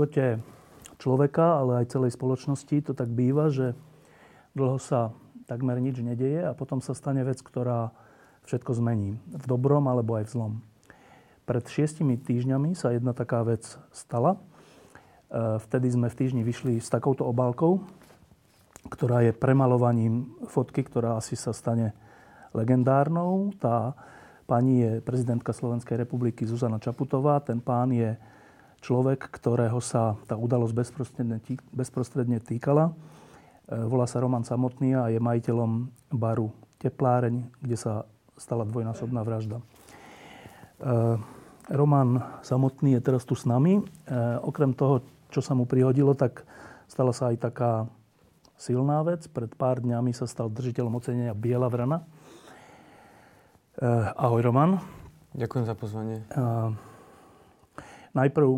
Živote človeka, ale aj celej spoločnosti to tak býva, že dlho sa takmer nič nedeje a potom sa stane vec, ktorá všetko zmení. V dobrom alebo aj v zlom. Pred šiestimi týždňami sa jedna taká vec stala. E, vtedy sme v týždni vyšli s takouto obálkou, ktorá je premalovaním fotky, ktorá asi sa stane legendárnou. Tá pani je prezidentka Slovenskej republiky Zuzana Čaputová, ten pán je človek, ktorého sa tá udalosť bezprostredne, bezprostredne týkala. E, volá sa Roman Samotný a je majiteľom baru Tepláreň, kde sa stala dvojnásobná vražda. E, Roman Samotný je teraz tu s nami. E, okrem toho, čo sa mu prihodilo, tak stala sa aj taká silná vec. Pred pár dňami sa stal držiteľom ocenenia Biela vrana. Ahoj, Roman. Ďakujem za pozvanie. Najprv,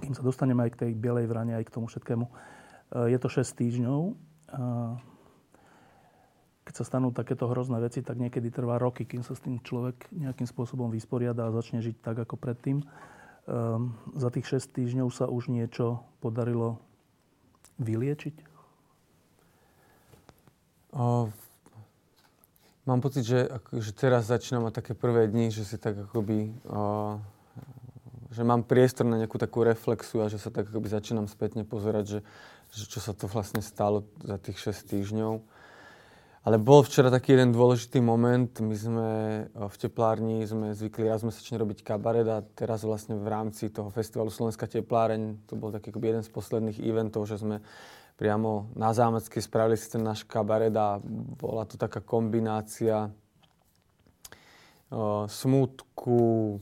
kým sa dostaneme aj k tej bielej vrane, aj k tomu všetkému, eh, je to 6 týždňov. Eh, keď sa stanú takéto hrozné veci, tak niekedy trvá roky, kým sa s tým človek nejakým spôsobom vysporiada a začne žiť tak, ako predtým. Um, za tých 6 týždňov sa už niečo podarilo vyliečiť? O, mám pocit, že, že teraz začínam mať také prvé dni, že si tak akoby o, že mám priestor na nejakú takú reflexu a že sa tak akoby začínam spätne pozerať, že, že čo sa to vlastne stalo za tých 6 týždňov. Ale bol včera taký jeden dôležitý moment. My sme v teplárni sme zvykli raz mesačne robiť kabaret a teraz vlastne v rámci toho festivalu Slovenská tepláreň, to bol taký jeden z posledných eventov, že sme priamo na Zámeckej spravili si ten náš kabaret a bola to taká kombinácia smútku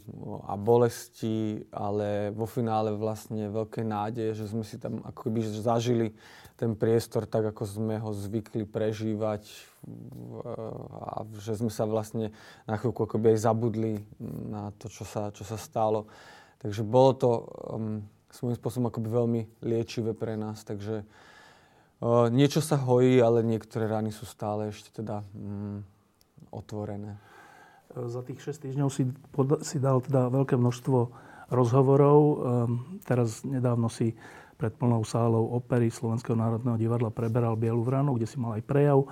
a bolesti, ale vo finále vlastne veľké nádeje, že sme si tam akoby zažili ten priestor tak, ako sme ho zvykli prežívať a že sme sa vlastne na chvíľku akoby aj zabudli na to, čo sa, čo sa stalo. Takže bolo to um, svojím spôsobom akoby veľmi liečivé pre nás, takže uh, niečo sa hojí, ale niektoré rany sú stále ešte teda um, otvorené za tých 6 týždňov si, pod, si dal teda veľké množstvo rozhovorov. Um, teraz nedávno si pred plnou sálou opery Slovenského národného divadla preberal Bielu vranu, kde si mal aj prejav.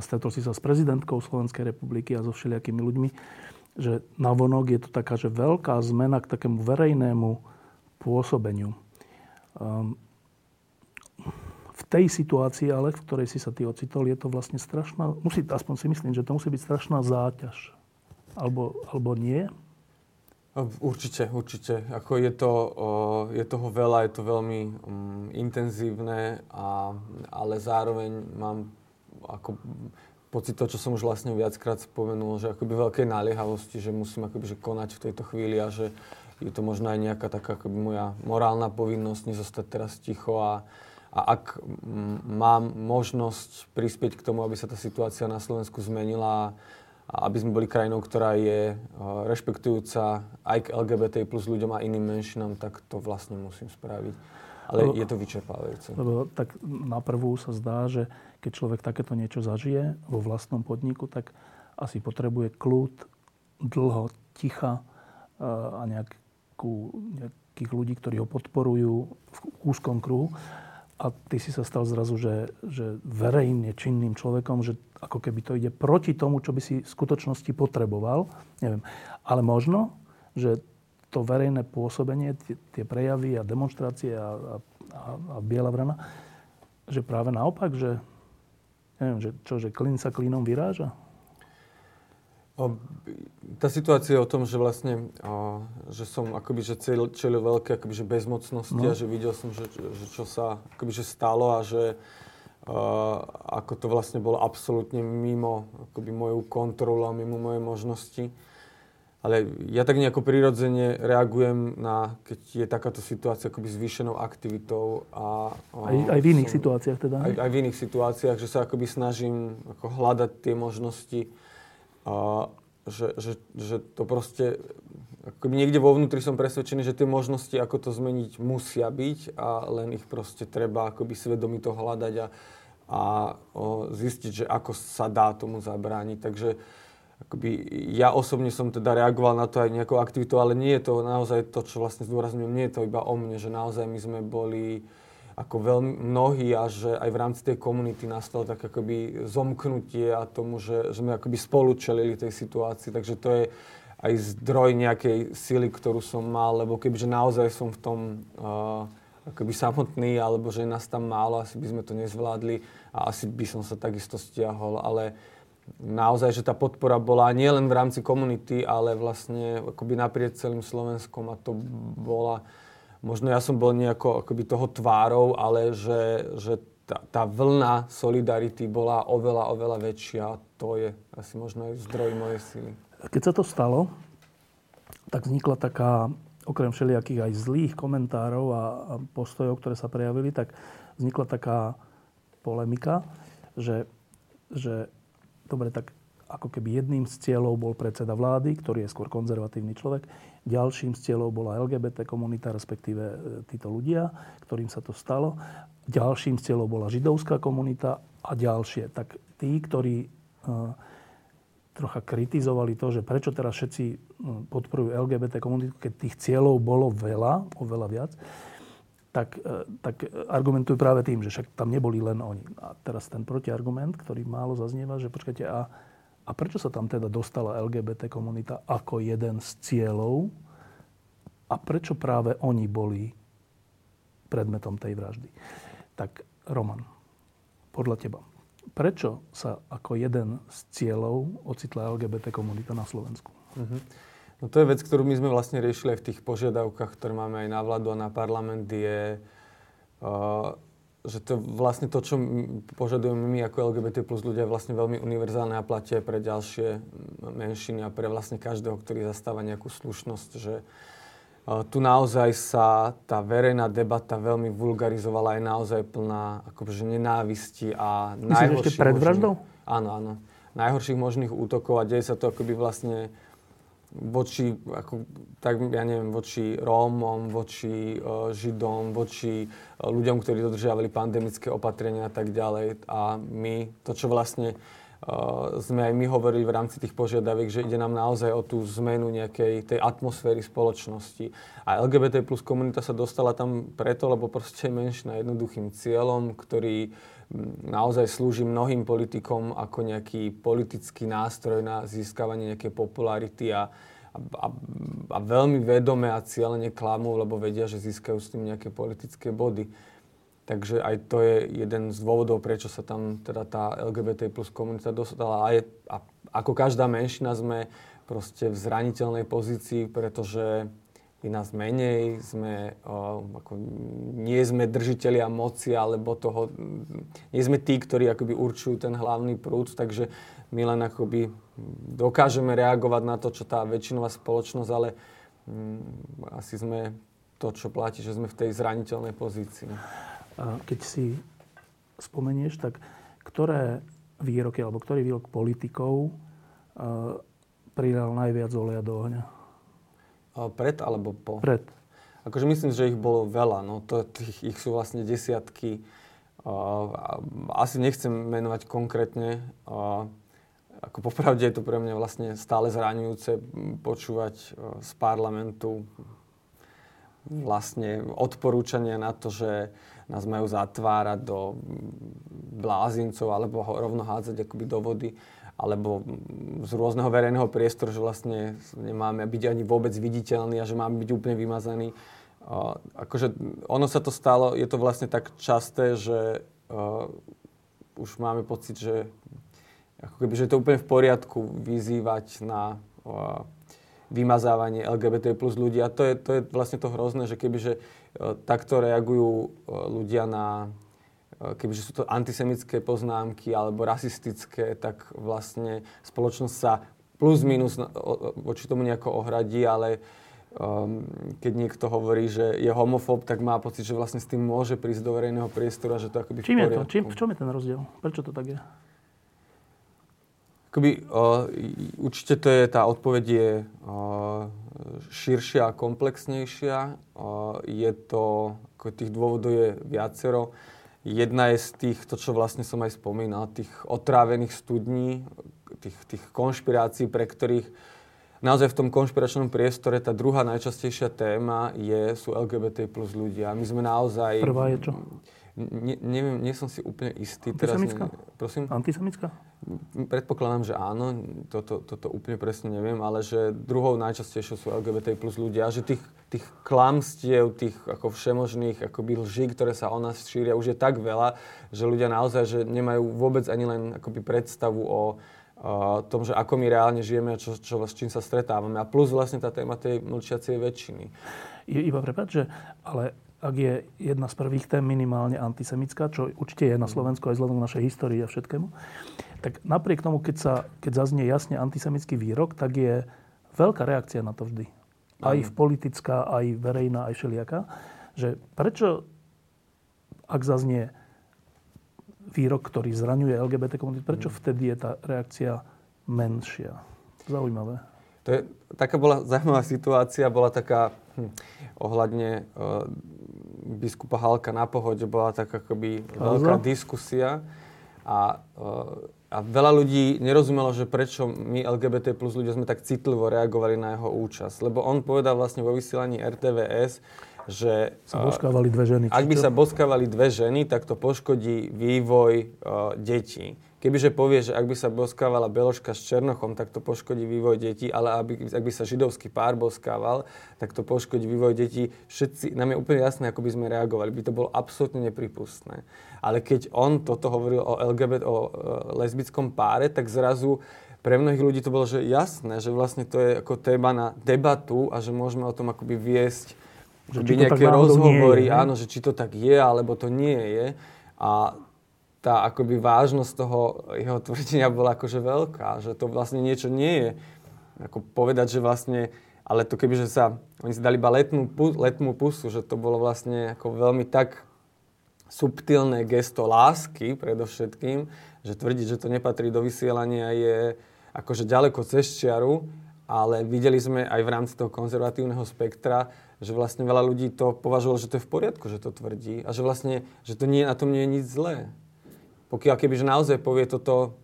Stretol si sa s prezidentkou Slovenskej republiky a so všelijakými ľuďmi. Že na vonok je to taká, že veľká zmena k takému verejnému pôsobeniu. Um, v tej situácii, ale v ktorej si sa ty ocitol, je to vlastne strašná, musí, aspoň si myslím, že to musí byť strašná záťaž alebo, alebo nie? Určite, určite. Ako je, to, je toho veľa, je to veľmi um, intenzívne, a, ale zároveň mám ako pocit to, čo som už vlastne viackrát spomenul, že akoby veľkej naliehavosti, že musím akoby, že konať v tejto chvíli a že je to možno aj nejaká taká akoby moja morálna povinnosť nezostať teraz ticho a, a ak mám možnosť prispieť k tomu, aby sa tá situácia na Slovensku zmenila a aby sme boli krajinou, ktorá je eh, rešpektujúca aj k LGBT plus ľuďom a iným menšinám, tak to vlastne musím spraviť. Ale lebo, je to vyčerpávajúce. Lebo tak na prvú sa zdá, že keď človek takéto niečo zažije vo vlastnom podniku, tak asi potrebuje kľud, dlho, ticha eh, a nejakú, nejakých ľudí, ktorí ho podporujú v úzkom kruhu a ty si sa stal zrazu, že, že verejne činným človekom, že ako keby to ide proti tomu, čo by si v skutočnosti potreboval. Neviem. Ale možno, že to verejné pôsobenie, tie, tie prejavy a demonstrácie a, a, a, a biela vrana, že práve naopak, že neviem, že čo, že klin sa klínom vyráža? O, tá situácia je o tom, že vlastne, o, že som akoby, že čelil veľké akoby, že bezmocnosti no. a že videl som, že, že čo sa akoby, že stalo a že o, ako to vlastne bolo absolútne mimo akoby, moju kontrolu a mimo moje možnosti. ale ja tak nejako prirodzene reagujem na, keď je takáto situácia akoby zvýšenou aktivitou. A, a aj, aj v iných som, situáciách teda? Aj, aj v iných situáciách, že sa akoby snažím ako hľadať tie možnosti, a, že, že, že to proste, akoby niekde vo vnútri som presvedčený, že tie možnosti, ako to zmeniť, musia byť a len ich proste treba akoby svedomito hľadať a, a o, zistiť, že ako sa dá tomu zabrániť. Takže akoby ja osobne som teda reagoval na to aj nejakou aktivitou, ale nie je to naozaj to, čo vlastne zdôrazňujem, nie je to iba o mne, že naozaj my sme boli ako veľmi mnohí a že aj v rámci tej komunity nastalo tak akoby zomknutie a tomu, že, že sme akoby spolu čelili tej situácii, takže to je aj zdroj nejakej sily, ktorú som mal, lebo kebyže naozaj som v tom uh, akoby samotný, alebo že nás tam málo, asi by sme to nezvládli a asi by som sa takisto stiahol, ale naozaj, že tá podpora bola nielen v rámci komunity, ale vlastne akoby naprieč celým Slovenskom a to bola, možno ja som bol nejako akoby toho tvárou, ale že, že tá, tá vlna solidarity bola oveľa, oveľa väčšia to je asi možno aj zdroj mojej sily. Keď sa to stalo, tak vznikla taká, okrem všelijakých aj zlých komentárov a postojov, ktoré sa prejavili, tak vznikla taká polemika, že, že Dobre, tak ako keby jedným z cieľov bol predseda vlády, ktorý je skôr konzervatívny človek. Ďalším z cieľov bola LGBT komunita, respektíve e, títo ľudia, ktorým sa to stalo. Ďalším z cieľov bola židovská komunita a ďalšie. Tak tí, ktorí uh, trocha kritizovali to, že prečo teraz všetci e, podporujú LGBT komunitu, keď tých cieľov bolo veľa, oveľa viac, tak, e, tak argumentujú práve tým, že však tam neboli len oni. A teraz ten protiargument, ktorý málo zaznieva, že počkajte, a, a prečo sa tam teda dostala LGBT komunita ako jeden z cieľov a prečo práve oni boli predmetom tej vraždy? Tak Roman, podľa teba, prečo sa ako jeden z cieľov ocitla LGBT komunita na Slovensku? Mm-hmm. No to je vec, ktorú my sme vlastne riešili aj v tých požiadavkách, ktoré máme aj na vládu a na parlament, je, uh, že to vlastne to, čo požadujeme my ako LGBT plus ľudia, je vlastne veľmi univerzálne a platia aj pre ďalšie menšiny a pre vlastne každého, ktorý zastáva nejakú slušnosť, že uh, tu naozaj sa tá verejná debata veľmi vulgarizovala, je naozaj plná akože nenávisti a najhorších... ešte pred vraždou? Áno, áno. Najhorších možných útokov a deje sa to akoby vlastne voči, ako, tak ja neviem, voči Rómom, voči uh, Židom, voči uh, ľuďom, ktorí dodržiavali pandemické opatrenia a tak ďalej. A my, to čo vlastne uh, sme aj my hovorili v rámci tých požiadaviek, že ide nám naozaj o tú zmenu nejakej tej atmosféry spoločnosti. A LGBT plus komunita sa dostala tam preto, lebo proste menšina jednoduchým cieľom, ktorý naozaj slúži mnohým politikom ako nejaký politický nástroj na získavanie nejakej popularity a, a, a veľmi vedome a cieľene klamú, lebo vedia, že získajú s tým nejaké politické body. Takže aj to je jeden z dôvodov, prečo sa tam teda tá LGBT plus komunita dostala. A, je, a ako každá menšina sme proste v zraniteľnej pozícii, pretože je nás menej, sme, o, ako, nie sme držiteľia moci, alebo toho, nie sme tí, ktorí akoby určujú ten hlavný prúd, takže my len akoby dokážeme reagovať na to, čo tá väčšinová spoločnosť, ale mm, asi sme to, čo platí, že sme v tej zraniteľnej pozícii. Keď si spomenieš, tak ktoré výroky, alebo ktorý výrok politikov uh, pridal najviac oleja do ohňa? Pred alebo po? Pred. Akože myslím, že ich bolo veľa. No to, tých, ich sú vlastne desiatky. Uh, asi nechcem menovať konkrétne. Uh, ako popravde je to pre mňa vlastne stále zraňujúce počúvať uh, z parlamentu vlastne odporúčania na to, že nás majú zatvárať do blázincov alebo ho rovno hádzať akoby do vody alebo z rôzneho verejného priestoru, že vlastne nemáme byť ani vôbec viditeľný a že máme byť úplne vymazaný. Akože ono sa to stalo, je to vlastne tak časté, že uh, už máme pocit, že ako keby, že to úplne v poriadku vyzývať na uh, vymazávanie LGBT plus ľudí. A to je, to je vlastne to hrozné, že kebyže uh, takto reagujú uh, ľudia na kebyže sú to antisemické poznámky alebo rasistické, tak vlastne spoločnosť sa plus minus voči tomu nejako ohradí, ale um, keď niekto hovorí, že je homofób, tak má pocit, že vlastne s tým môže prísť do verejného priestoru a že to akoby Čím je to? Čím, v čom je ten rozdiel? Prečo to tak je? Akoby, uh, určite to je, tá odpoveď je uh, širšia a komplexnejšia. Uh, je to, ako tých dôvodov je viacero. Jedna je z tých, to čo vlastne som aj spomínal, tých otrávených studní, tých, tých konšpirácií, pre ktorých naozaj v tom konšpiračnom priestore tá druhá najčastejšia téma je, sú LGBT plus ľudia. My sme naozaj... Prvá je čo? Ne, neviem, nie som si úplne istý. Antisemická? Teraz, prosím? Antisemická? Predpokladám, že áno, toto, toto úplne presne neviem, ale že druhou najčastejšou sú LGBT plus ľudia, že tých, tých klamstiev, tých ako všemožných akoby lží, ktoré sa o nás šíria, už je tak veľa, že ľudia naozaj že nemajú vôbec ani len akoby predstavu o, o tom, že ako my reálne žijeme a čo, čo, s čím sa stretávame. A plus vlastne tá téma tej mlčiacej väčšiny. Iba prepáč, že ale ak je jedna z prvých tém minimálne antisemická, čo určite je na Slovensku aj vzhľadom našej histórii a všetkému, tak napriek tomu, keď, sa, keď zaznie jasne antisemický výrok, tak je veľká reakcia na to vždy. Aj v politická, aj verejná, aj všelijaká. Že prečo, ak zaznie výrok, ktorý zraňuje LGBT komunitu, prečo mm. vtedy je tá reakcia menšia? Zaujímavé. To je, taká bola zaujímavá situácia, bola taká hm, ohľadne uh, biskupa Halka na pohode, bola taká akoby veľká diskusia a uh, a veľa ľudí nerozumelo, že prečo my LGBT plus ľudia sme tak citlivo reagovali na jeho účasť. Lebo on povedal vlastne vo vysielaní RTVS, že... Sa boskávali dve ženy. Ak by sa boskávali dve ženy, tak to poškodí vývoj uh, detí. Kebyže povie, že ak by sa boskávala Beložka s Černochom, tak to poškodí vývoj detí, ale aby, ak by sa židovský pár boskával, tak to poškodí vývoj detí. Všetci, nám je úplne jasné, ako by sme reagovali. By to bolo absolútne nepripustné. Ale keď on toto hovoril o LGBT, o e, lesbickom páre, tak zrazu pre mnohých ľudí to bolo že jasné, že vlastne to je ako téma na debatu a že môžeme o tom akoby viesť že či nejaké rozhovory, je, áno, že či to tak je, alebo to nie je. A tá akoby vážnosť toho jeho tvrdenia bola akože veľká, že to vlastne niečo nie je. Ako povedať, že vlastne, ale to keby, že sa, oni si dali iba letnú, letnú pusu, že to bolo vlastne ako veľmi tak subtilné gesto lásky predovšetkým, že tvrdiť, že to nepatrí do vysielania je akože ďaleko cez čiaru, ale videli sme aj v rámci toho konzervatívneho spektra, že vlastne veľa ľudí to považovalo, že to je v poriadku, že to tvrdí a že vlastne, že to nie, na tom nie je nič zlé pokiaľ kebyže naozaj povie toto,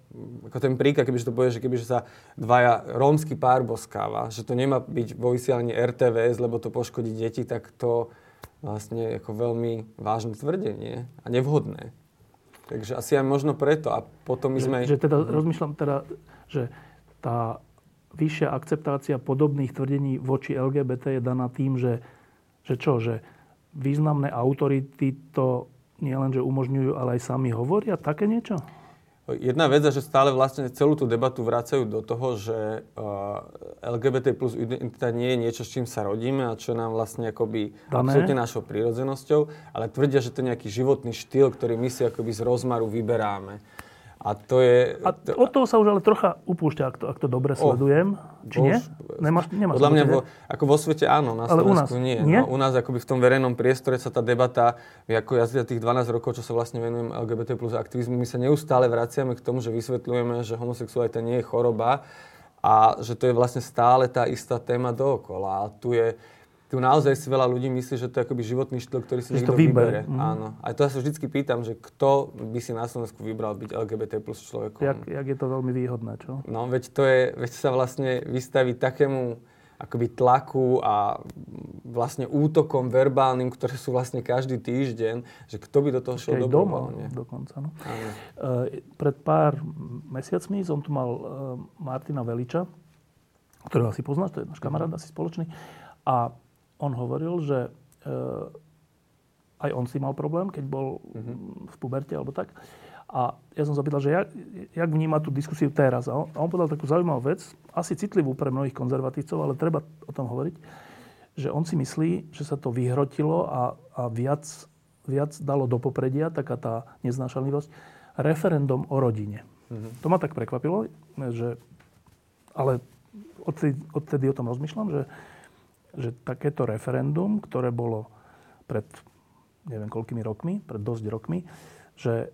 ako ten príklad, kebyže to povie, že kebyže sa dvaja rómsky pár boskáva, že to nemá byť vo vysielaní RTVS, lebo to poškodí deti, tak to vlastne ako veľmi vážne tvrdenie a nevhodné. Takže asi aj možno preto. A potom my sme... Že, že teda, rozmýšľam teda, že tá vyššia akceptácia podobných tvrdení voči LGBT je daná tým, že, že čo, že významné autority to nie len, že umožňujú, ale aj sami hovoria také niečo? Jedna vec je, že stále vlastne celú tú debatu vracajú do toho, že uh, LGBT plus identita nie je niečo, s čím sa rodíme a čo nám vlastne akoby absolútne našou prírodzenosťou, ale tvrdia, že to je nejaký životný štýl, ktorý my si akoby z rozmaru vyberáme. A to je... A od toho sa už ale trocha upúšťa, ak to, ak to dobre sledujem. Oh, Či nie? Nemáš, nemáš podľa mňa, vo, ako vo svete áno, na ale Slovensku u nás, nie. nie? No, u nás akoby v tom verejnom priestore sa tá debata, ako ja za tých 12 rokov, čo sa vlastne venujem LGBT plus aktivizmu, my sa neustále vraciame k tomu, že vysvetľujeme, že homosexualita nie je choroba a že to je vlastne stále tá istá téma dookola. A tu je tu naozaj si veľa ľudí myslí, že to je akoby životný štýl, ktorý si niekto vybere. Mm. Áno. A to ja sa vždy pýtam, že kto by si na Slovensku vybral byť LGBT plus človekom. Jak, jak je to veľmi výhodné, čo? No, veď to je, veď sa vlastne vystaví takému akoby tlaku a vlastne útokom verbálnym, ktoré sú vlastne každý týždeň, že kto by do toho šiel dobrovoľne. Dokonca, no. Uh, pred pár mesiacmi som tu mal uh, Martina Veliča, ktorého asi poznáš, to je náš kamarát, asi spoločný. A on hovoril, že e, aj on si mal problém, keď bol mm-hmm. v puberte alebo tak. A ja som sa pýtal, že jak, jak vníma tú diskusiu teraz. A on, a on povedal takú zaujímavú vec, asi citlivú pre mnohých konzervatívcov, ale treba o tom hovoriť, že on si myslí, že sa to vyhrotilo a, a viac, viac dalo do popredia, taká tá neznášanlivosť, referendum o rodine. Mm-hmm. To ma tak prekvapilo, že ale odtedy, odtedy o tom rozmýšľam, že, že takéto referendum, ktoré bolo pred neviem koľkými rokmi, pred dosť rokmi, že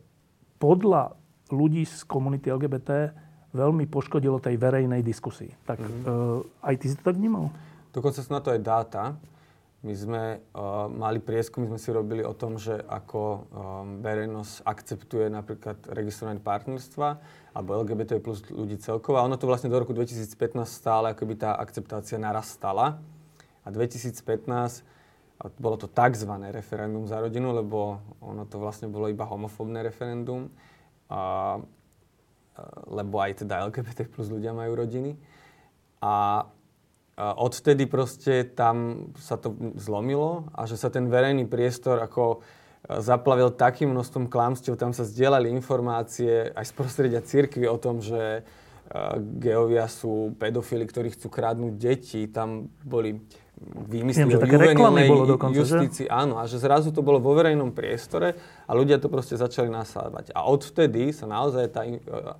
podľa ľudí z komunity LGBT veľmi poškodilo tej verejnej diskusii. Tak mm-hmm. uh, aj ty si to tak vnímal? Dokonca sú na to aj dáta. My sme uh, mali prieskum, my sme si robili o tom, že ako um, verejnosť akceptuje napríklad registrovanie partnerstva alebo LGBT plus ľudí celkovo. A ono to vlastne do roku 2015 stále akoby tá akceptácia narastala. A 2015 a bolo to tzv. referendum za rodinu, lebo ono to vlastne bolo iba homofóbne referendum, a, lebo aj teda LGBT plus ľudia majú rodiny. A odvtedy proste tam sa to zlomilo a že sa ten verejný priestor ako zaplavil takým množstvom klamstiev, tam sa zdieľali informácie aj z prostredia cirkvi o tom, že geovia sú pedofili, ktorí chcú kradnúť deti. Tam boli vymyslí Viem, o juvenilnej justícii. Áno, a že zrazu to bolo vo verejnom priestore a ľudia to proste začali nasávať. A odvtedy sa naozaj tá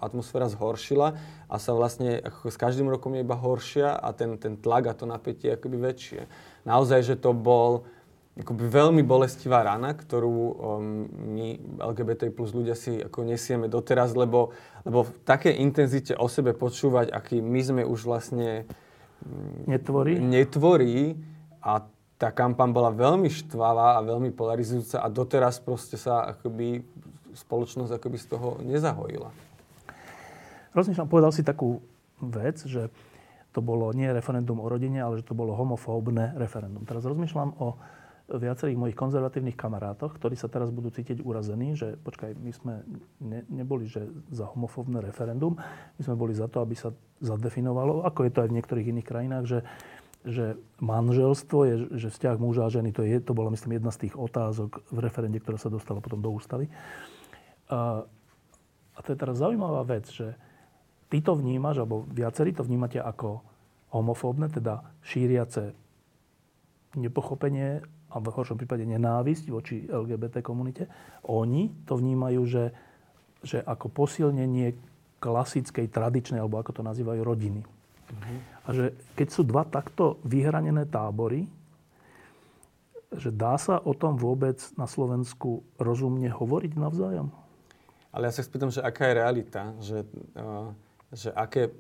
atmosféra zhoršila a sa vlastne ako s každým rokom je iba horšia a ten, ten tlak a to napätie je akoby väčšie. Naozaj, že to bol akoby veľmi bolestivá rana, ktorú um, my LGBT plus ľudia si ako nesieme doteraz, lebo, lebo v takej intenzite o sebe počúvať, aký my sme už vlastne netvorí. netvorí a tá kampaň bola veľmi štvavá a veľmi polarizujúca a doteraz proste sa akoby spoločnosť akoby z toho nezahojila. Rozmýšľam, povedal si takú vec, že to bolo nie referendum o rodine, ale že to bolo homofóbne referendum. Teraz rozmýšľam o viacerých mojich konzervatívnych kamarátoch, ktorí sa teraz budú cítiť urazení, že počkaj, my sme ne, neboli že za homofóbne referendum, my sme boli za to, aby sa zadefinovalo, ako je to aj v niektorých iných krajinách, že, že manželstvo je, že vzťah muža a ženy, to, je, to bolo myslím jedna z tých otázok v referende, ktorá sa dostala potom do ústavy. A, a to je teraz zaujímavá vec, že ty to vnímaš, alebo viacerí to vnímate ako homofóbne, teda šíriace nepochopenie a v horšom prípade nenávisť voči LGBT komunite, oni to vnímajú, že, že ako posilnenie klasickej, tradičnej, alebo ako to nazývajú, rodiny. Uh-huh. A že keď sú dva takto vyhranené tábory, že dá sa o tom vôbec na Slovensku rozumne hovoriť navzájom? Ale ja sa spýtam, že aká je realita, že, uh, že aké e,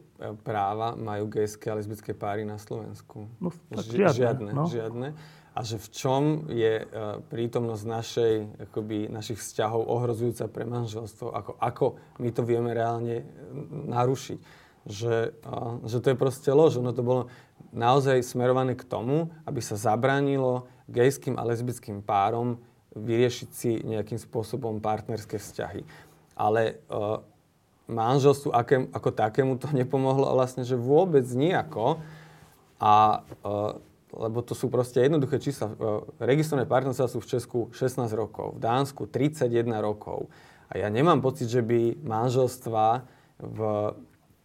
práva majú gejské a lesbické páry na Slovensku? No, tak žiadne. Žiadne, no. žiadne a že v čom je uh, prítomnosť našej, akoby, našich vzťahov ohrozujúca pre manželstvo, ako, ako my to vieme reálne narušiť. Že, uh, že to je proste lož. Ono to bolo naozaj smerované k tomu, aby sa zabránilo gejským a lesbickým párom vyriešiť si nejakým spôsobom partnerské vzťahy. Ale uh, manželstvu aké, ako takému to nepomohlo vlastne, že vôbec nejako. A uh, lebo to sú proste jednoduché čísla. E, registrované partnerstva sú v Česku 16 rokov, v Dánsku 31 rokov. A ja nemám pocit, že by manželstva v,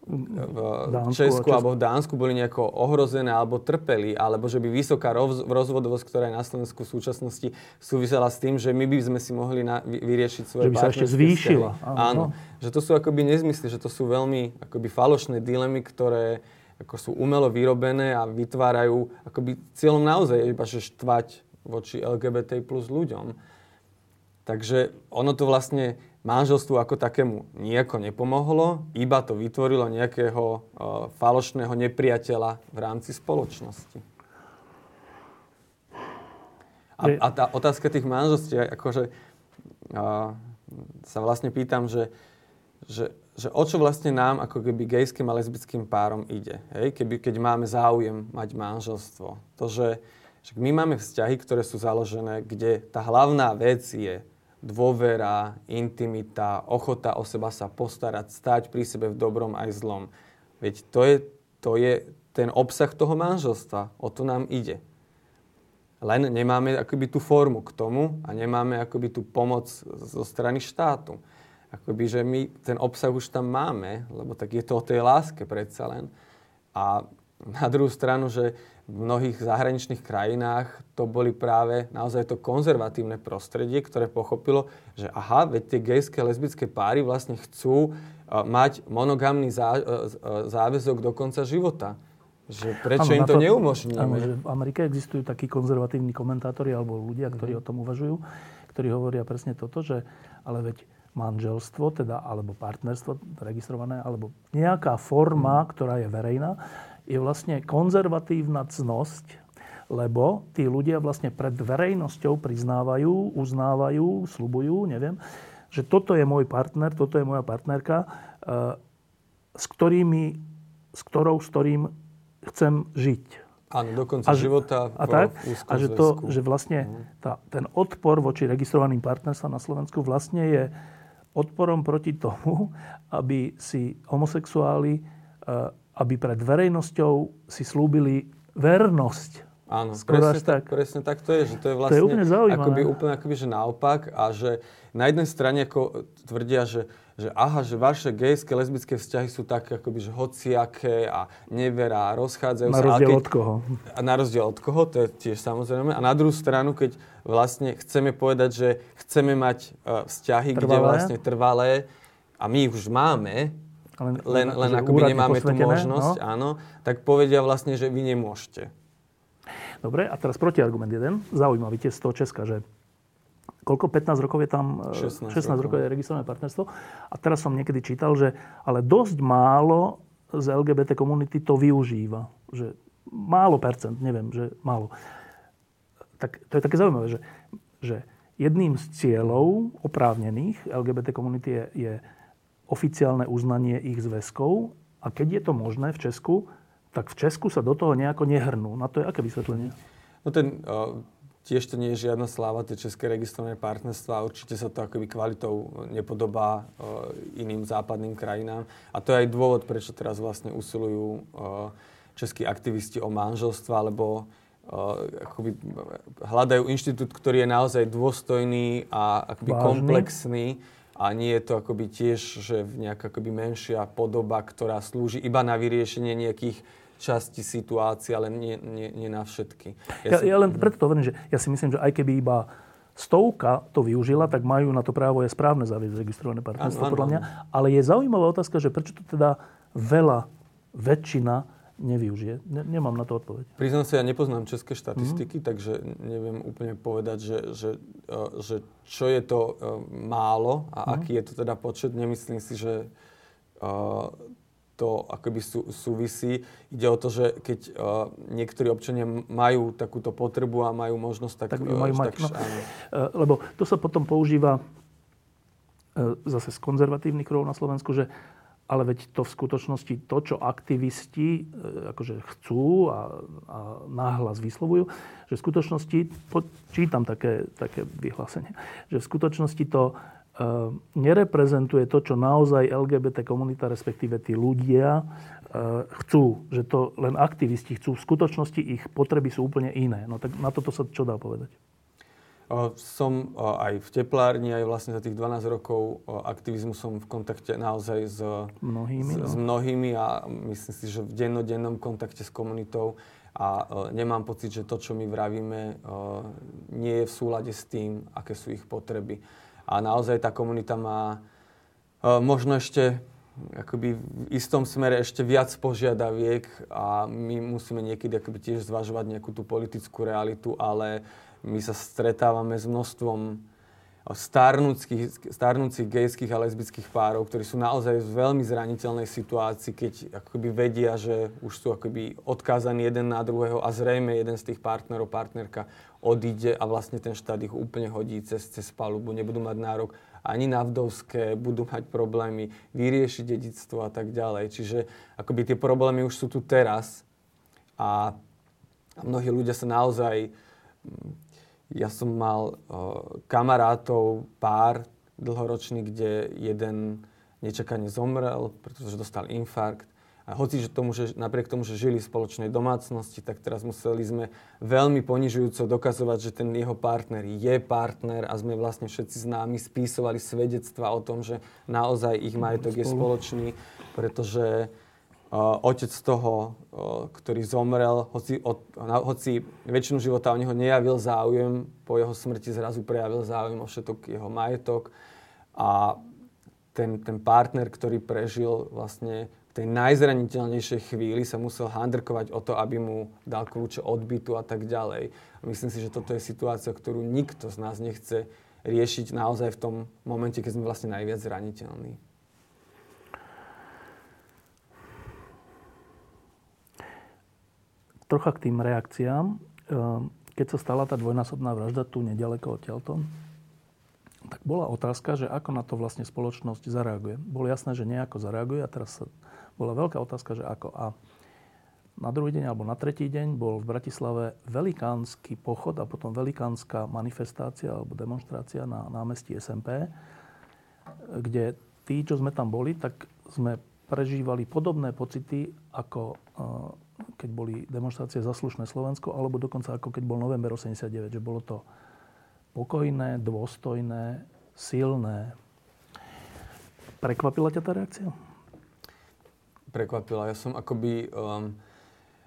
v Dánsku, Česku, alebo v Dánsku boli nejako ohrozené alebo trpeli, alebo že by vysoká roz, rozvodovosť, ktorá je na Slovensku v súčasnosti, súvisela s tým, že my by sme si mohli na, vyriešiť svoje Že by sa ešte zvýšila. Áno. Áno. Že to sú akoby nezmysly, že to sú veľmi akoby falošné dilemy, ktoré ako sú umelo vyrobené a vytvárajú akoby cieľom naozaj iba že štvať voči LGBT plus ľuďom. Takže ono to vlastne manželstvu ako takému nejako nepomohlo, iba to vytvorilo nejakého uh, falošného nepriateľa v rámci spoločnosti. A, a tá otázka tých manželstiev, akože uh, sa vlastne pýtam, že, že že o čo vlastne nám ako keby gejským a lesbickým párom ide. Hej? Keby, keď máme záujem mať manželstvo. To, že, že my máme vzťahy, ktoré sú založené, kde tá hlavná vec je dôvera, intimita, ochota o seba sa postarať, stať pri sebe v dobrom aj zlom. Veď to je, to je ten obsah toho manželstva. O to nám ide. Len nemáme akoby tú formu k tomu a nemáme akoby tú pomoc zo strany štátu akoby, že my ten obsah už tam máme, lebo tak je to o tej láske predsa len. A na druhú stranu, že v mnohých zahraničných krajinách to boli práve naozaj to konzervatívne prostredie, ktoré pochopilo, že aha, veď tie gejské, lesbické páry vlastne chcú uh, mať monogamný zá, uh, záväzok do konca života. Že prečo ano, im to, to neumožníme? Áno, že v Amerike existujú takí konzervatívni komentátori alebo ľudia, ktorí mm-hmm. o tom uvažujú, ktorí hovoria presne toto, že ale veď manželstvo, teda, alebo partnerstvo registrované, alebo nejaká forma, mm. ktorá je verejná, je vlastne konzervatívna cnosť, lebo tí ľudia vlastne pred verejnosťou priznávajú, uznávajú, slubujú, neviem, že toto je môj partner, toto je moja partnerka, eh, s ktorými, s ktorou, s ktorým chcem žiť. Áno, do konca a, života a tak, a že, to, že vlastne mhm. tá, ten odpor voči registrovaným partnerstvám na Slovensku vlastne je odporom proti tomu, aby si homosexuáli eh, aby pred verejnosťou si slúbili vernosť. Áno, presne tak, tak, presne tak to je, že to je vlastne to je vlastne úplne zaujímavé. akoby, úplne akoby, že naopak a že na jednej strane ako tvrdia, že, že aha, že vaše gejské, lesbické vzťahy sú také akoby, že hociaké a nevera a rozchádzajú sa. Na rozdiel keď, od koho. A na rozdiel od koho, to je tiež samozrejme. A na druhú stranu, keď vlastne chceme povedať, že chceme mať uh, vzťahy, trvalé. kde vlastne trvalé a my ich už máme, len, len, len akoby nemáme tú možnosť, no? áno, tak povedia vlastne, že vy nemôžete. Dobre, a teraz protiargument jeden, zaujímavý z toho Česka, že koľko, 15 rokov je tam, 16, 16 rokov. rokov je registrované partnerstvo. A teraz som niekedy čítal, že ale dosť málo z LGBT komunity to využíva. Že málo percent, neviem, že málo. Tak to je také zaujímavé, že, že jedným z cieľov oprávnených LGBT komunity je, je oficiálne uznanie ich zväzkov a keď je to možné v Česku, tak v Česku sa do toho nejako nehrnú. Na to je aké vysvetlenie? No ten, uh, tiež to nie je žiadna sláva, tie české registrované partnerstva. Určite sa to akoby kvalitou nepodobá uh, iným západným krajinám. A to je aj dôvod, prečo teraz vlastne usilujú uh, českí aktivisti o manželstva, alebo akoby hľadajú inštitút, ktorý je naozaj dôstojný a akoby komplexný a nie je to akoby tiež, že nejaká akoby menšia podoba, ktorá slúži iba na vyriešenie nejakých časti situácií, ale nie, nie, nie na všetky. Ja, ja, si... ja len preto to hovorím, že ja si myslím, že aj keby iba stovka to využila, tak majú na to právo je správne zaviesť registrované partnerstvo, podľa mňa. Ale je zaujímavá otázka, že prečo to teda veľa, väčšina nevyužije? Ne, nemám na to odpoveď. Priznám sa, ja nepoznám české štatistiky, mm-hmm. takže neviem úplne povedať, že, že, uh, že čo je to uh, málo a mm-hmm. aký je to teda počet. Nemyslím si, že uh, to akoby sú, súvisí. Ide o to, že keď uh, niektorí občania majú takúto potrebu a majú možnosť, tak... Tak majú mať, tak, no, áno. Lebo to sa potom používa zase z konzervatívnych kruhov na Slovensku, že ale veď to v skutočnosti to, čo aktivisti akože chcú a, a náhlas vyslovujú, že v skutočnosti, čítam také, také vyhlásenie, že v skutočnosti to nereprezentuje to, čo naozaj LGBT komunita, respektíve tí ľudia e, chcú. Že to len aktivisti chcú. V skutočnosti ich potreby sú úplne iné. No tak na toto sa čo dá povedať? Som aj v teplárni, aj vlastne za tých 12 rokov aktivizmu som v kontakte naozaj s mnohými, s, no. s mnohými a myslím si, že v dennodennom kontakte s komunitou a nemám pocit, že to, čo my vravíme, nie je v súlade s tým, aké sú ich potreby. A naozaj tá komunita má možno ešte akoby v istom smere ešte viac požiadaviek a my musíme niekedy akoby tiež zvažovať nejakú tú politickú realitu, ale my sa stretávame s množstvom starnúcich, starnúcich gejských a lesbických párov, ktorí sú naozaj v veľmi zraniteľnej situácii, keď akoby vedia, že už sú akoby odkázaní jeden na druhého a zrejme jeden z tých partnerov, partnerka odíde a vlastne ten štát ich úplne hodí cez, cez palubu, nebudú mať nárok ani na vdovské, budú mať problémy vyriešiť dedictvo a tak ďalej. Čiže akoby tie problémy už sú tu teraz a, mnohí ľudia sa naozaj ja som mal uh, kamarátov, pár dlhoročný, kde jeden nečakane zomrel, pretože dostal infarkt. A hoci, že tomu, že napriek tomu, že žili v spoločnej domácnosti, tak teraz museli sme veľmi ponižujúco dokazovať, že ten jeho partner je partner a sme vlastne všetci známi spísovali svedectva o tom, že naozaj ich majetok je spoločný, pretože otec toho, ktorý zomrel, hoci, od, hoci väčšinu života o neho nejavil záujem, po jeho smrti zrazu prejavil záujem o všetok jeho majetok. A ten, ten partner, ktorý prežil vlastne v tej najzraniteľnejšej chvíli sa musel handrkovať o to, aby mu dal kľúče od bytu a tak ďalej. Myslím si, že toto je situácia, ktorú nikto z nás nechce riešiť naozaj v tom momente, keď sme vlastne najviac zraniteľní. trocha k tým reakciám. Ehm, keď sa stala tá dvojnásobná vražda tu nedaleko odtiaľto, tak bola otázka, že ako na to vlastne spoločnosť zareaguje. Bolo jasné, že nejako zareaguje a teraz bola veľká otázka, že ako. A na druhý deň alebo na tretí deň bol v Bratislave velikánsky pochod a potom velikánska manifestácia alebo demonstrácia na námestí SMP, kde tí, čo sme tam boli, tak sme prežívali podobné pocity ako keď boli demonstrácie za slušné Slovensko, alebo dokonca ako keď bol november 89, že bolo to pokojné, dôstojné, silné. Prekvapila ťa tá reakcia? Prekvapila. Ja som akoby um,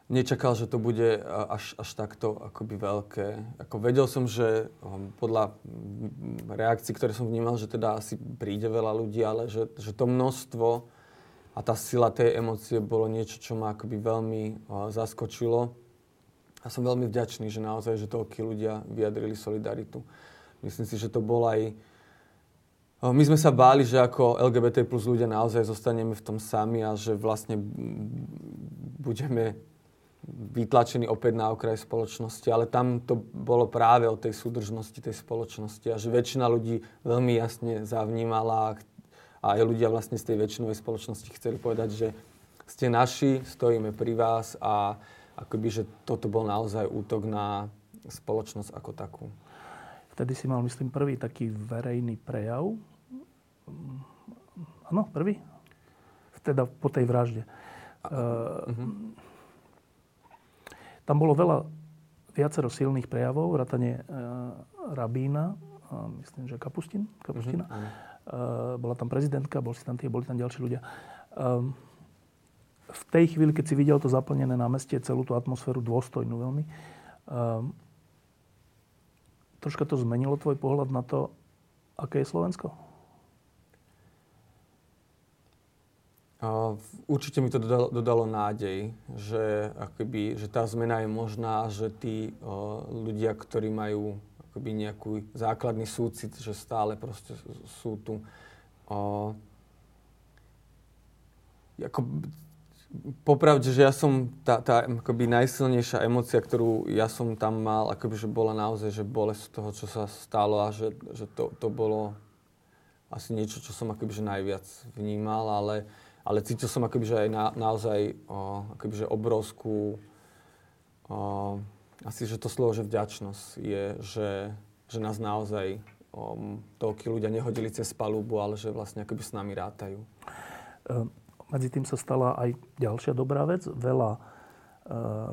nečakal, že to bude až, až takto akoby veľké. Ako vedel som, že um, podľa reakcií, ktoré som vnímal, že teda asi príde veľa ľudí, ale že, že to množstvo a tá sila tej emócie bolo niečo, čo ma akoby veľmi uh, zaskočilo. A som veľmi vďačný, že naozaj, že toľkí ľudia vyjadrili solidaritu. Myslím si, že to bol aj... My sme sa báli, že ako LGBT plus ľudia naozaj zostaneme v tom sami a že vlastne budeme vytlačení opäť na okraj spoločnosti, ale tam to bolo práve o tej súdržnosti tej spoločnosti a že väčšina ľudí veľmi jasne zavnímala a aj ľudia vlastne z tej väčšinovej spoločnosti chceli povedať, že ste naši, stojíme pri vás a akoby, že toto bol naozaj útok na spoločnosť ako takú. Vtedy si mal, myslím, prvý taký verejný prejav. Áno, prvý? Teda po tej vražde. Uh, uh-huh. Tam bolo veľa, viacero silných prejavov, vrátane uh, rabína, uh, myslím, že Kapustin, Kapustina. Uh-huh. Eh, bola tam prezidentka, bol si tam tie, boli tam ďalší ľudia. Ehm, v tej chvíli, keď si videl to zaplnené námestie, celú tú atmosféru dôstojnú veľmi, ehm, troška to zmenilo tvoj pohľad na to, aké je Slovensko? Určite mi to dodalo, dodalo nádej, že, akoby, že tá zmena je možná, že tí ľudia, ktorí majú akoby nejaký základný súcit, že stále proste sú tu. O, ako, popravde, že ja som, tá, tá akoby najsilnejšia emocia, ktorú ja som tam mal, akoby, že bola naozaj, že bolesť toho, čo sa stalo a že, že to, to bolo asi niečo, čo som akoby, že najviac vnímal, ale, ale cítil som akoby, že aj na, naozaj o, akoby, že obrovskú o, asi, že to slovo, že vďačnosť je, že, že nás naozaj um, toľkí ľudia nehodili cez palubu, ale že vlastne akoby s nami rátajú. Ehm, medzi tým sa stala aj ďalšia dobrá vec. Veľa uh,